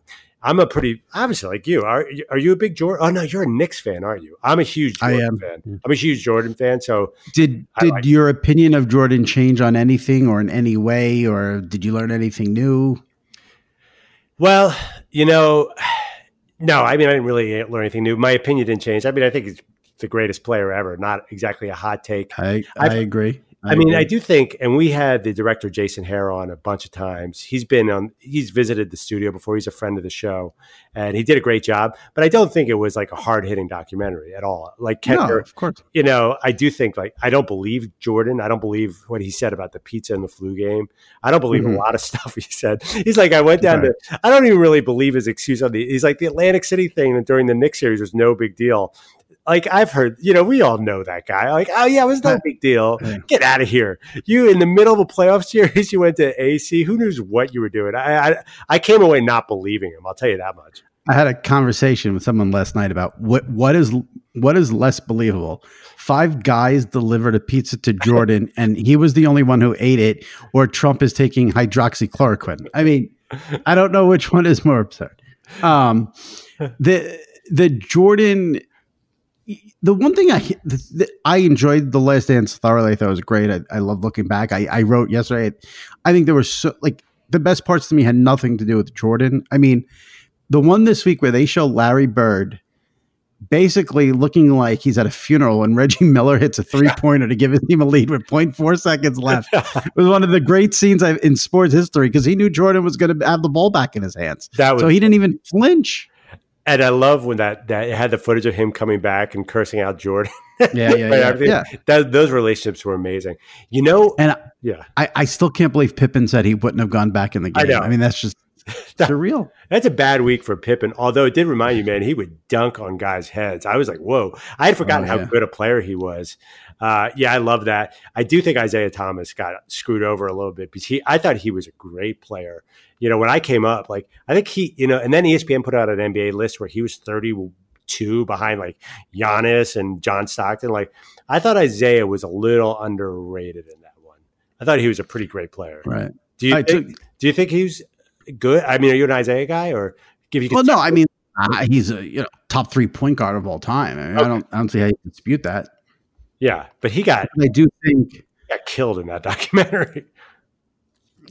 I'm a pretty obviously like you. Are are you a big Jordan? Oh no, you're a Knicks fan, aren't you? I'm a huge Jordan I am. fan. I'm a huge Jordan fan. So did did like your it. opinion of Jordan change on anything or in any way, or did you learn anything new? Well, you know, no. I mean, I didn't really learn anything new. My opinion didn't change. I mean, I think he's the greatest player ever. Not exactly a hot take. I I agree. I, mean, I do think, and we had the director Jason Hehir on a bunch of times. He's been on, he's visited the studio before. He's a friend of the show, and he did a great job. But I don't think it was like a hard hitting documentary at all. Like no, of course. You know, I do think like I don't believe Jordan. I don't believe what he said about the pizza and the flu game. I don't believe mm-hmm. a lot of [laughs] stuff he said. He's like, I went down right. to. I don't even really believe his excuse on the. He's like the Atlantic City thing during the Knicks series was no big deal like I've heard, you know, we all know that guy. Like, oh yeah, it was no big deal. Get out of here. You in the middle of a playoff [laughs] series, you went to AC. Who knows what you were doing? I, I, I came away not believing him. I'll tell you that much. I had a conversation with someone last night about what what is what is less believable. Five guys delivered a pizza to Jordan, [laughs] and he was the only one who ate it, or Trump is taking hydroxychloroquine. I mean, I don't know which one is more absurd. Um, [laughs] the the Jordan the one thing I the, I enjoyed the Last Dance thoroughly. I thought it was great. I, I love looking back. I, I wrote yesterday. I think there was so like the best parts to me had nothing to do with Jordan. I mean, the one this week where they show Larry Bird basically looking like he's at a funeral when Reggie [laughs] Miller hits a three pointer to give his team a lead with 0.4 seconds left. [laughs] it was one of the great scenes in sports history because he knew Jordan was going to have the ball back in his hands. That was, so he didn't even flinch. And I love when that that it had the footage of him coming back and cursing out Jordan. Yeah, yeah, [laughs] yeah. yeah. That, those relationships were amazing. You know, and yeah, I, I still can't believe Pippen said he wouldn't have gone back in the game. I, I mean, that's just [laughs] that, surreal. That's a bad week for Pippen. Although it did remind you, man, he would dunk on guys' heads. I was like, whoa! I had forgotten oh, yeah. how good a player he was. Uh, yeah, I love that. I do think Isaiah Thomas got screwed over a little bit because he, I thought he was a great player you know, when I came up, like I think he, you know, and then ESPN put out an NBA list where he was 32 behind like Giannis and John Stockton. Like I thought Isaiah was a little underrated in that one. I thought he was a pretty great player. Right. Do you think, took, do you think he's good? I mean, are you an Isaiah guy or give you? Well, no, I [laughs] mean, uh, he's a you know top three point guard of all time. I, mean, okay. I don't, I don't see how you dispute that. Yeah, but he got. I do think got killed in that [laughs] documentary.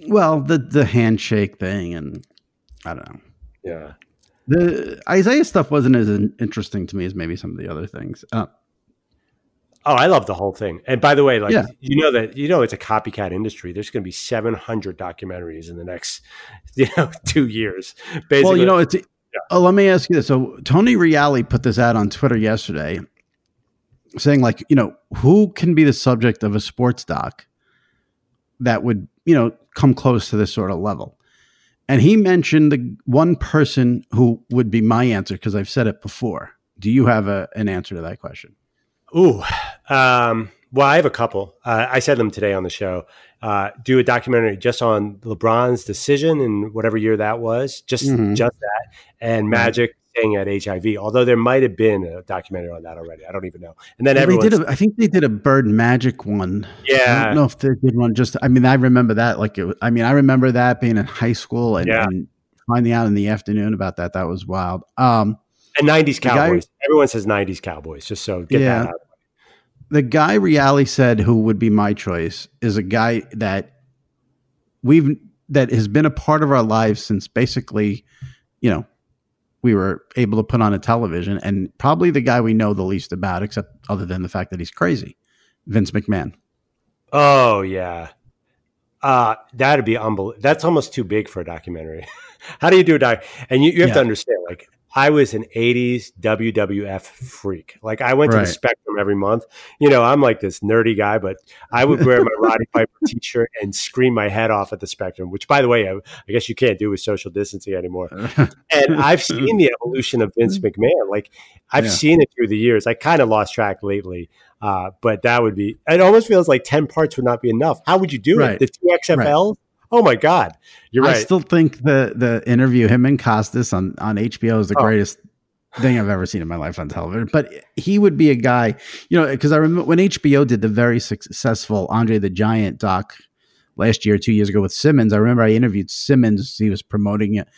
Well, the the handshake thing, and I don't know. Yeah. The Isaiah stuff wasn't as interesting to me as maybe some of the other things. Uh, oh, I love the whole thing. And by the way, like Yeah. you know that you know it's a copycat industry. There's going to be 700 documentaries in the next [laughs] you know two years. Basically, well, you know, it's. Oh, let me ask you this. So Tony Reale put this out on Twitter yesterday, saying like, you know, who can be the subject of a sports doc that would, you know, come close to this sort of level. And he mentioned the one person who would be my answer because I've said it before. Do you have a, an answer to that question? Ooh, um, well, I have a couple. Uh, I said them today on the show. Uh, do a documentary just on LeBron's decision in whatever year that was, just Mhm. just that, and Magic staying at HIV. Although there might have been a documentary on that already, I don't even know. And then they everyone, did. A, I think they did a Bird Magic one. Yeah, I don't know if they did one. Just, I mean, I remember that. Like, it, I mean, I remember that being in high school and, Yeah. and finding out in the afternoon about that. That was wild. Um, and '90s The guy- Cowboys. everyone says '90s Cowboys, just so get Yeah. that out. the guy Reale said who would be my choice is a guy that we've that has been a part of our lives since basically, you know, we were able to put on a television, and probably the guy we know the least about, except other than the fact that he's crazy, Vince McMahon. Oh yeah, uh, that'd be unbelievable. That's almost too big for a documentary. [laughs] How do you do a doc? And you, you have Yeah. to understand, like I was an '80s WWF freak. Like I went to the Spectrum every month. You know, I'm like this nerdy guy, but I would wear my [laughs] Roddy Piper T-shirt and scream my head off at the Spectrum. Which, by the way, I, I guess you can't do with social distancing anymore. [laughs] And I've seen the evolution of Vince McMahon. Like I've Yeah. seen it through the years. I kind of lost track lately. Uh, but that would be, it almost feels like 10 parts would not be enough. How would you do Right. it? The two XFL? Oh my God. You're I still think the the interview him and Costas on on HBO is the Oh. greatest thing I've ever seen in my life on television. But he would be a guy, you know, because I remember when HBO did the very successful Andre the Giant doc last year, two years ago with Simmons. I remember I interviewed Simmons. He was promoting it,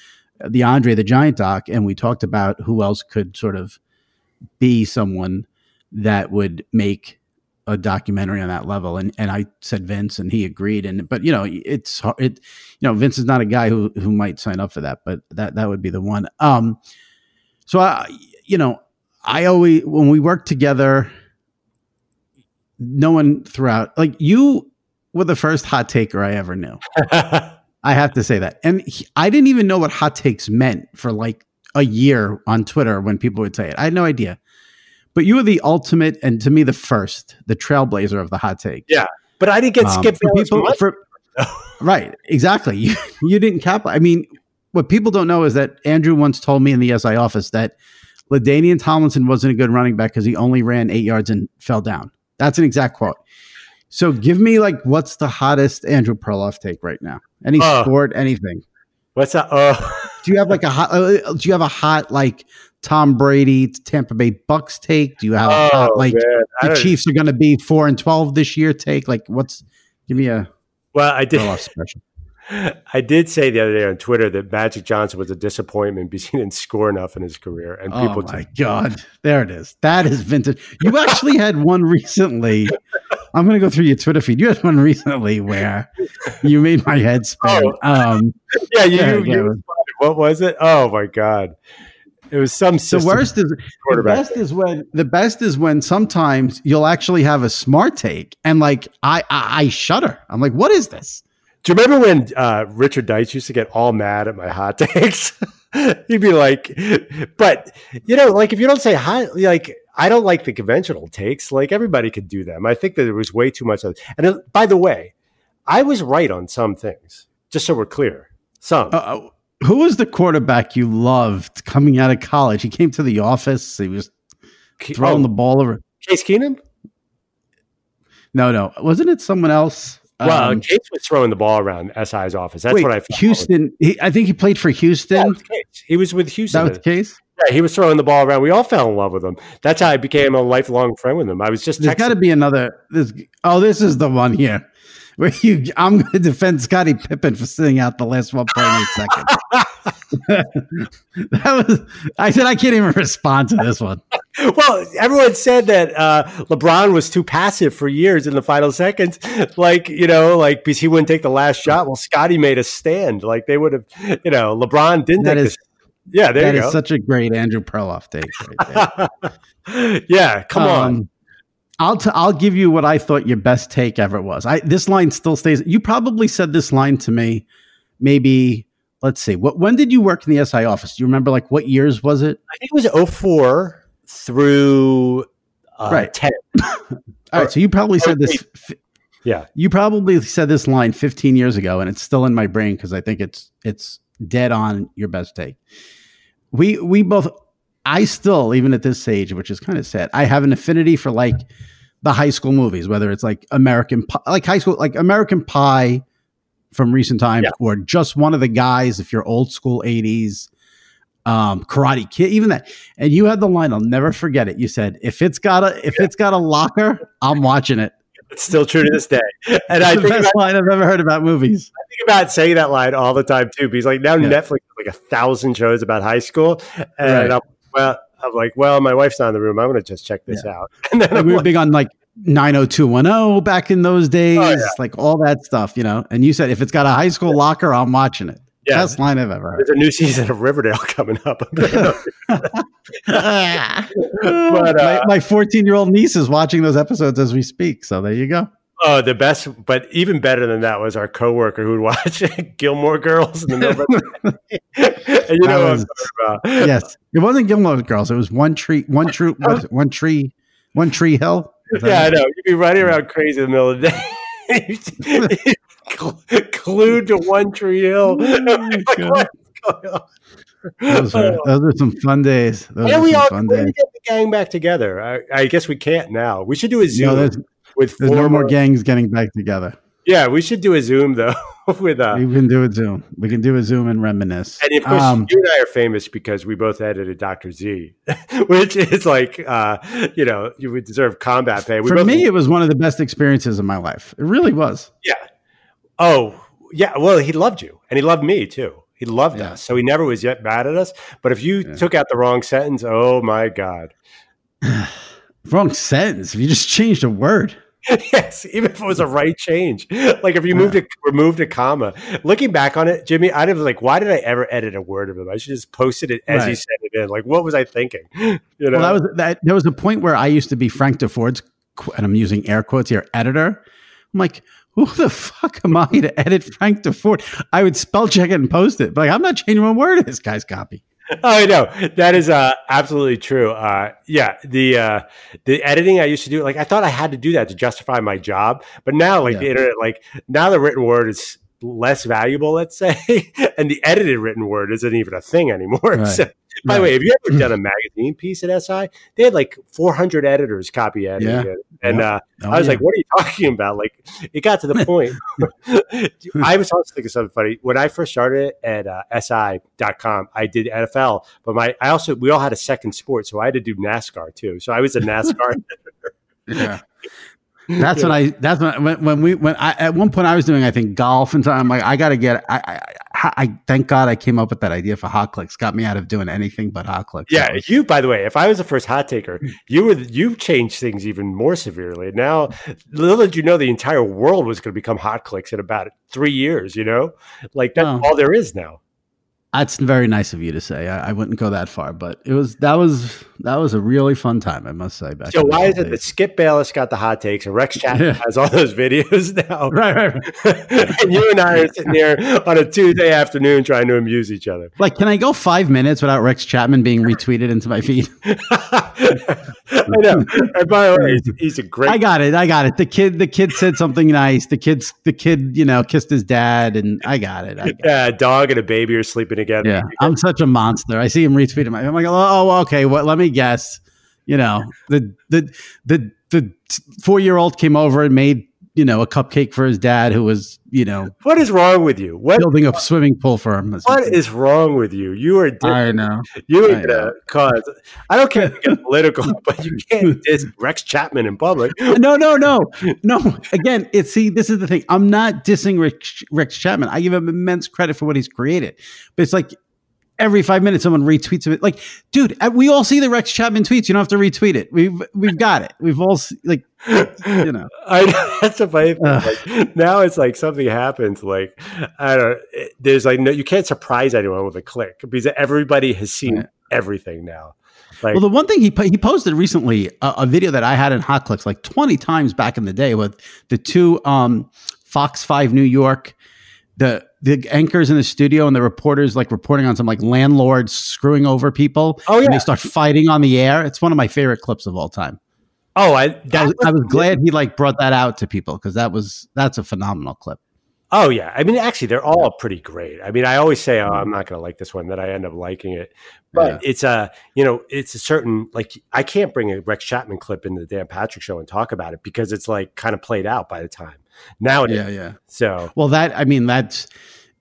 the Andre the Giant doc, and we talked about who else could sort of be someone that would make a documentary on that level. And and I said Vince and he agreed. And but you know it's it you know Vince is not a guy who who might sign up for that but that that would be the one. Um so I you know I always when we worked together no one throughout like you were the first hot taker I ever knew. [laughs] I have to say that. And he, I didn't even know what hot takes meant for like a year on Twitter when people would say it. I had no idea but you were the ultimate and to me the first the trailblazer of the hot take Yeah. but I didn't get um, Skip for Bayless people- for- [laughs] right, exactly. You, you didn't cap. I mean, what people don't know is that Andrew once told me in the SI office that LaDainian Tomlinson wasn't a good running back because he only ran eight yards and fell down. That's an exact quote. So give me like what's the hottest Andrew Perloff take right now? Any Uh. sport, anything? What's that? Oh, Do you have like a hot? Uh, do you have a hot like Tom Brady Tampa Bay Bucks take? Do you have oh like man. The Chiefs are going to be four and twelve this year? Take like what's? Give me a Well, I did. [laughs] I did say the other day on Twitter that Magic Johnson was a disappointment because he didn't score enough in his career, and Oh people my just god, there it is. That is vintage. You actually had one [laughs] recently. I'm going to go through your Twitter feed. You had one recently where you made my head spin. Um, [laughs] yeah, you, Yeah, you, yeah. you what was it? Oh my god, it was some the worst is the best is when the best is when sometimes you'll actually have a smart take and like I I, I shudder. I'm like, what is this? Do you remember when uh, Richard Deitch used to get all mad at my hot [laughs] takes? He'd be like, but you know, like if you don't say hot, like I don't like the conventional takes. Like everybody could do them. I think that there was way too much of it. And uh, by the way, I was right on some things, just so we're clear. Some. Uh, who was the quarterback you loved coming out of college? He came to the office. He was throwing oh, the ball over. Case Keenum? No, no, wasn't it someone else? Well, Um, Case was throwing the ball around SI's office. That's wait, what I found. Houston. He, I think he played for Houston. was He was with Houston. that was case? Yeah, he was throwing the ball around. We all fell in love with him. That's how I became a lifelong friend with him. I was just There's got to be another. This, oh, this is the one here where you. I'm going to defend Scottie Pippen for sitting out the last 1.8 seconds. [laughs] [laughs] that was. I said I can't even respond to this one. well, everyone said that uh, LeBron was too passive for years in the final seconds. Like you know, like because he wouldn't take the last shot. Well, Scotty made a stand. Like they would have, you know, LeBron didn't. That is- yeah, there That is such a great Andrew Perloff take. Right there. [laughs] yeah, come on. I'll t- I'll give you what I thought your best take ever was. I this line still stays. You probably said this line to me, maybe. Let's see. What when did you work in the SI office? Do you remember like what years was it? I think it was 04 through uh, Right. 10. [laughs] All right, so you probably said this. [laughs] f- Yeah. You probably said this line 15 years ago, and it's still in my brain because I think it's it's dead on your best take. We we both. I still, even at this age, which is kind of sad, I have an affinity for like the high school movies, whether it's like American, like high school, like American Pie from recent times, Yeah. or just one of the guys if you're old school 80s, um, Karate Kid, even that. And you had the line, I'll never forget it. You said, "If it's got a if it's got a locker, I'm watching it." It's still true to this day. [laughs] And I It's the think best about, line I've ever heard about movies. I think about saying that line all the time too, because like now Yeah. Netflix has like a thousand shows about high school. And Right. I'm, well, I'm like, well, my wife's not in the room. I'm going to just check this out. [laughs] And then Like, we were like, big on like 90210 back in those days, Oh, yeah. like all that stuff, you know. And you said if it's got a high school locker, I'm watching it. Yeah. Best line I've ever heard. there's a new season of Riverdale [laughs] coming up. [laughs] but uh, my 14 year old niece is watching those episodes as we speak. So there you go. Oh, the best, but even better than that was our coworker who would watch [laughs] Gilmore Girls in the middle [laughs] of [laughs] and you know what I'm talking about. Yes. It wasn't Gilmore Girls. It was one tree, one tree, what is it? One tree, one tree hill. Yeah, I know. You'd be running around crazy in the middle of the day. Glued to one tree hill. Oh, going? Those are, oh. those are some fun days. Those are we all fun days. get the gang back together. I, I guess we can't now. We should do a Zoom No, with there's no more gangs getting back together. Yeah, we should do a Zoom though [laughs] with uh We can do a Zoom. We can do a Zoom and reminisce. and of course Um, you and I are famous because we both edited Dr. Z, [laughs] which is like uh you know, you would deserve combat pay. We for me, it was one of the best experiences of my life. It really was. Yeah. Oh, yeah. Well, he loved you, and he loved me too. He loved Yeah. us, so he never was yet mad at us. But if you Yeah. took out the wrong sentence, oh my god. [sighs] Wrong sentence. If you just changed a word. [laughs] yes, even if it was a right change, like if you moved a removed a comma. Looking back on it, Jimmy, I'd have like, why did I ever edit a word of him? I should just posted it as he Right. said it in. Like, what was I thinking? [laughs] You know, Well, that was that. There was a point where I used to be Frank Deford's, and I'm using air quotes here, editor. I'm like, who the fuck am I to edit Frank Deford? I would spell check it and post it, but like, I'm not changing one word of this guy's copy. Oh, [laughs] I know that is uh, absolutely true. Uh, yeah, the uh, the editing I used to do, like I thought I had to do that to justify my job, but now, like the internet, like now the written word is less valuable, let's say, [laughs] and the edited written word isn't even a thing anymore. [laughs] Right. So, by the way, have you ever done a magazine piece at SI? They had like 400 editors copy editing Yeah. it, and Yeah. uh, Oh, I was yeah. like, "What are you talking about?" Like, it got to the [laughs] point. I was also thinking something funny when I first started at uh, SI.com. I did NFL, but my I also we all had a second sport, so I had to do NASCAR too. So I was a NASCAR. [laughs] Yeah. That's when I. That's when when, when we when I at one point I was doing I think golf and so I'm like I got to get I, I, I thank God I came up with that idea for hot clicks got me out of doing anything but hot clicks. yeah, you. By the way, if I was the first hot taker, hmm. you were you changed things even more severely. Now, little did you know, the entire world was going to become hot clicks in about three years. You know, like that's Oh. all there is now. That's very nice of you to say. I, I wouldn't go that far, but it was that was that was a really fun time, I must say. Back So why is it that. Skip Bayless got the hot takes and Rex [laughs] Chapman Yeah. has all those videos now? [laughs] right, right, right. [laughs] and you and I are sitting here on a Tuesday afternoon trying to amuse each other. Like, can I go five minutes without Rex Chapman being retweeted into my feed? I know. And by the way, he's, a great. I got it. I got it. The kid, the kid said something nice. The kid's, the kid, you know, kissed his dad, and I got it. I got it. yeah, a dog and a baby are sleeping together. Yeah, I'm such a monster. I see him retweeting my. I'm like, oh, oh okay. What? Let me guess. You know, the the the the four year old came over and made you know a cupcake for his dad, who was you know What is wrong with you? What building a swimming pool for him. What is wrong with you? You are different. I know. you I are gonna know. cause. I don't care if you get [laughs] political, but you can't diss Rex Chapman in public. [laughs] No, no, no, no. Again, it's see, this is the thing. I'm not dissing Rick, Rex Chapman. I give him immense credit for what he's created, but it's like every five minutes someone retweets it. Like, dude, uh, we all see the Rex Chapman tweets. You don't have to retweet it. We've we've got it. We've all like, you know. [laughs] I know that's the funny thing. Like, now it's like something happens. Like I don't. It, there's like no, you can't surprise anyone with a click because everybody has seen right. everything now. Like, well, the one thing he he posted recently a, a, video that I had in Hot Clicks like 20 times back in the day with the two um, Fox Five New York the the anchors in the studio and the reporters like reporting on some like landlords screwing over people. Oh yeah, and they start fighting on the air. It's one of my favorite clips of all time. Oh, I I was, I was glad he like brought that out to people because that was that's a phenomenal clip. Oh yeah, I mean, actually, they're all pretty great. I mean, I always say, "Oh, I'm not going to like this one," that I end up liking it. But yeah. it's a, you know, it's a certain like I can't bring a Rex Chapman clip into the Dan Patrick show and talk about it because it's like kind of played out by the time now. yeah, yeah. So well, that I mean, that's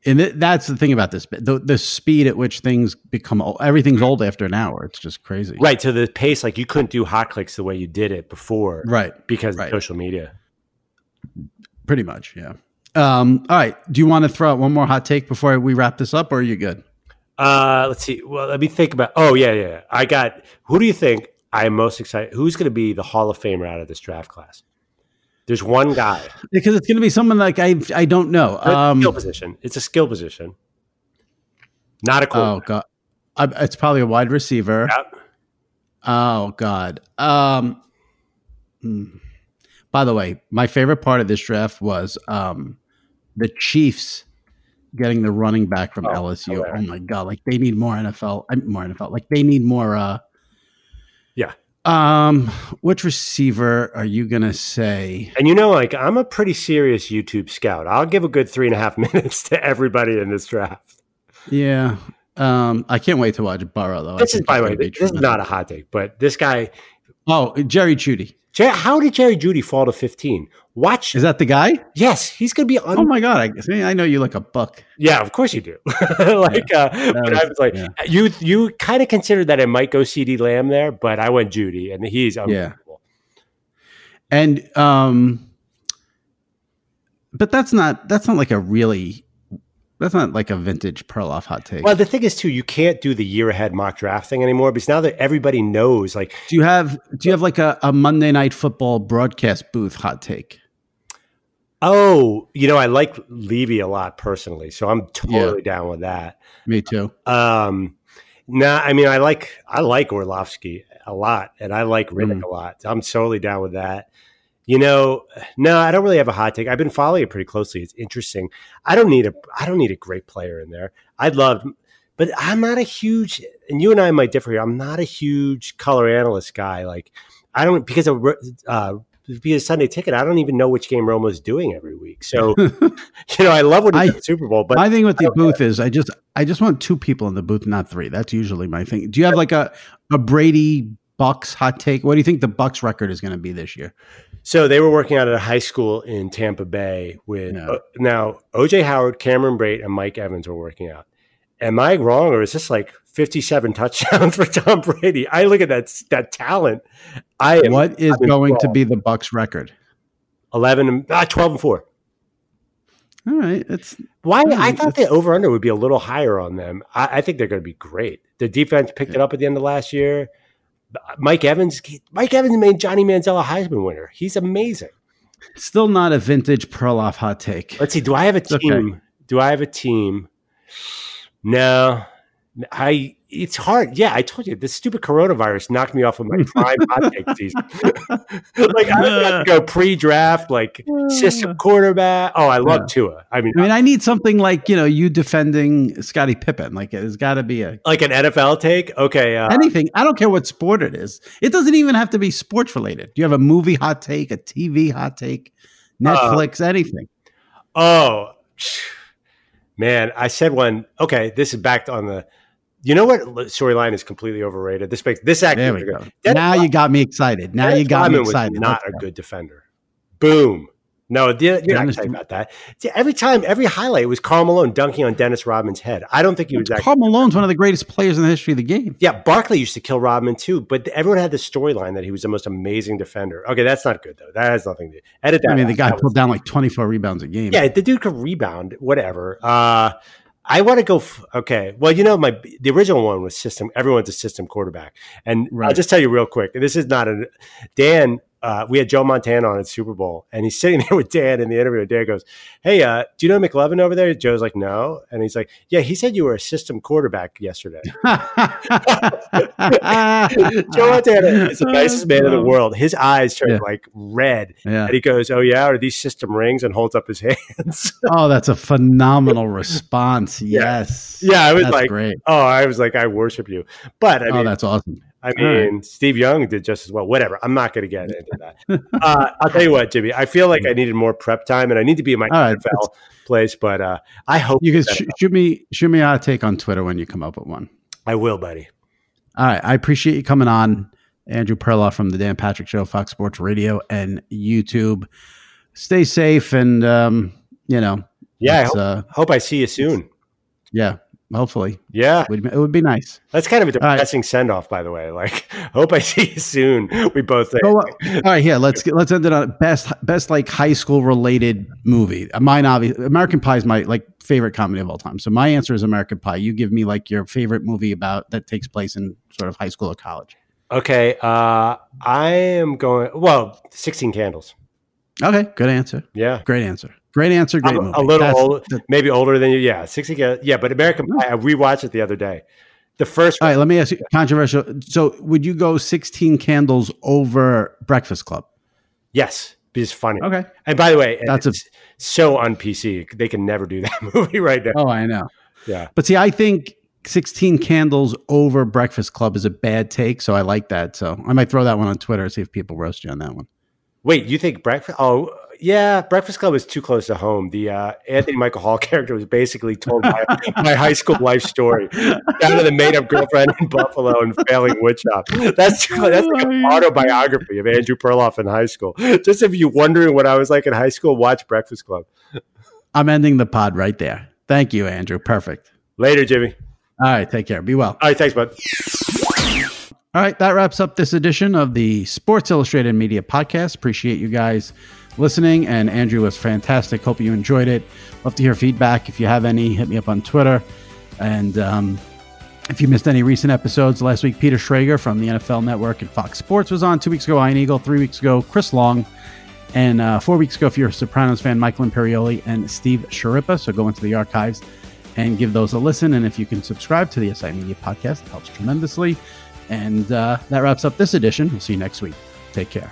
and that's the thing about this the, the speed at which things become old, everything's old after an hour. It's just crazy. Right to the pace like you couldn't do hot clicks the way you did it before right because right. of social media. Pretty much yeah. Um, all right do you want to throw out one more hot take before we wrap this up or are you good? Uh let's see well let me think about oh yeah yeah i got who do you think i'm most excited who's going to be the hall of famer out of this draft class there's one guy because it's going to be someone like I I don't know. Um, skill position. It's a skill position, not a Oh god, I, it's probably a wide receiver. Yep. Oh god. Um. Hmm. By the way, my favorite part of this draft was um, the Chiefs getting the running back from oh, LSU. Okay. Oh my god! Like they need more NFL. More NFL. Like they need more. uh. Um, which receiver are you gonna say? And you know, like I'm a pretty serious YouTube scout. I'll give a good three and a half [laughs] minutes to everybody in this draft. Yeah. Um, I can't wait to watch Burrow though. This is by the way, this is not a hot take, but this guy. Oh, Jerry Jeudy. How did Jerry Jeudy fall to 15? Watch. Is that the guy? Yes, he's going to be. Un- oh my god! I, guess, I know you like a buck. Yeah, of course you do. [laughs] like, yeah, uh, but I was like, yeah. you you kind of considered that it might go CeeDee Lamb there, but I went Jeudy, and he's unbelievable. Yeah. And um, but that's not that's not like a really that's not like a vintage Perloff hot take. Well, the thing is too, you can't do the year ahead mock draft thing anymore because now that everybody knows, like, do you have do you have like a, a Monday night football broadcast booth hot take? Oh, you know, I like Levy a lot personally, so I'm totally yeah. down with that. Me too. Um, nah, I mean, I like I like Orlovsky a lot, and I like Riddick mm. a lot. I'm totally down with that. You know, no, I don't really have a hot take. I've been following it pretty closely. It's interesting. I don't need a I don't need a great player in there. I'd love but I'm not a huge and you and I might differ here. I'm not a huge color analyst guy. Like I don't because of uh be a Sunday ticket. I don't even know which game Romo's doing every week. So, [laughs] you know, I love what he the Super Bowl. But my thing with the booth is, I just, I just want two people in the booth, not three. That's usually my thing. Do you have like a a Brady Bucks hot take? What do you think the Bucks record is going to be this year? So they were working out at a high school in Tampa Bay with uh, now OJ Howard, Cameron Brate, and Mike Evans were working out. Am I wrong, or is this like 57 [laughs] touchdowns for Tom Brady? I look at that that talent. I am, what is going to be the Bucks record? 11 ah, 12 and 4. All right, it's why I thought the over under would be a little higher on them. I, I think they're going to be great. The defense picked it up at the end of last year. Mike Evans, Mike Evans made Johnny Manziel a Heisman winner. He's amazing. Still not a vintage Perloff hot take. Let's see. Do I have a team? Okay. Do I have a team? No, I it's hard. Yeah, I told you this stupid coronavirus knocked me off of my prime hot take season. [laughs] like I to [laughs] go pre-draft, like system quarterback. Oh, I love yeah. Tua. I mean, I mean, I need something like you know you defending Scottie Pippen. Like it's got to be a like an NFL take. Okay, uh, anything. I don't care what sport it is. It doesn't even have to be sports related. Do you have a movie hot take, a TV hot take, Netflix, uh, anything? Oh man, I said one. Okay, this is back on the you know what storyline is completely overrated? This makes this we go. now you got me excited. Now Dennis you got Rodman me excited. Was not a good defender. Boom. No, you're not talking about that. See, every time, every highlight was Karl Malone dunking on Dennis Rodman's head. I don't think he was actually. Karl Malone's one of the greatest players in the history of the game. Yeah, Barkley used to kill Rodman too, but everyone had the storyline that he was the most amazing defender. Okay, that's not good though. That has nothing to edit that. I mean, the guy pulled down like 24 rebounds a game. Yeah, the dude could rebound, whatever. Uh, I want to go. F- okay. Well, you know, my the original one was system. Everyone's a system quarterback, and Right. I'll just tell you real quick. This is not a Dan. Uh, we had Joe Montana on at Super Bowl, and he's sitting [laughs] there with Dan in the interview. And Dan goes, "Hey, uh, do you know McLovin over there?" Joe's like, "No," and he's like, "Yeah, he said you were a system quarterback yesterday." [laughs] [laughs] Joe Montana is the nicest man in the world. His eyes turn Yeah. like red, Yeah. and he goes, "Oh yeah, are these system rings?" and holds up his hands. Oh, that's a phenomenal response. Yes. Yeah, I was That's like, great. oh, I was like, I worship you. But I oh, mean, that's awesome. I mean, Steve Young did just as well. Whatever. I'm not going to get into that. [laughs] uh, I'll tell you what, Jimmy. I feel like I needed more prep time, and I need to be in my All right, NFL place. But uh, I hope You can sh- shoot me shoot me a take on Twitter when you come up with one. I will, buddy. All right. I appreciate you coming on. Andrew Perloff from the Dan Patrick Show, Fox Sports Radio and YouTube. Stay safe and um, you know, Yeah, I hope, uh, hope I see you soon. yeah, hopefully. Yeah, It would, it would be nice. that's kind of a right. depressing send off, by the way. Like, [laughs] hope I see you soon. We both say. Go, uh, all right, here let's get, let's end it on best best like high school related movie. Mine, obviously, American Pie is my like favorite comedy of all time. So my answer is American Pie. You give me like your favorite movie about that takes place in sort of high school or college. Okay, uh, I am going. Well, Sixteen Candles. Okay, good answer. Yeah, Great answer. Great answer. Great movie. a little old, maybe older than you. Yeah, sixty. Yeah, but American Pie. I rewatched it the other day. The first. all right, let me ask you controversial. So, would you go 16 candles over Breakfast Club? Yes, it's funny. Okay. And by the way, That's a- so on PC. They can never do [laughs] that movie right now. Oh, I know. Yeah. But see, I think 16 candles over Breakfast Club is a bad take. So I like that. So I might throw that one on Twitter, to see if people roast you on that one. Wait, you think Breakfast? Oh, yeah, Breakfast Club is too close to home. The uh, Anthony Michael Hall [laughs] character was basically told my, my high school life story down to the made-up girlfriend in Buffalo and failing woodshop. That's that's like an [laughs] autobiography of Andrew Perloff in high school. Just if you're wondering what I was like in high school, watch Breakfast Club. I'm ending the pod right there. Thank you, Andrew. Perfect. Later, Jimmy. All right. Take care. Be well. All right, thanks, bud. All right, that wraps up this edition of the Sports Illustrated Media Podcast. Appreciate you guys listening, and Andrew was fantastic. Hope you enjoyed it. Love to hear feedback. If you have any, hit me up on Twitter. And um, if you missed any recent episodes, last week Peter Schrager from the NFL Network and Fox Sports was on. Two weeks ago, Ian Eagle. Three weeks ago, Chris Long. And uh, four weeks ago, if you're a Sopranos fan, Michael Imperioli and Steve Schirripa. So go into the archives and give those a listen. And if you can subscribe to the SI Media Podcast, it helps tremendously. And uh, that wraps up this edition. We'll see you next week. Take care.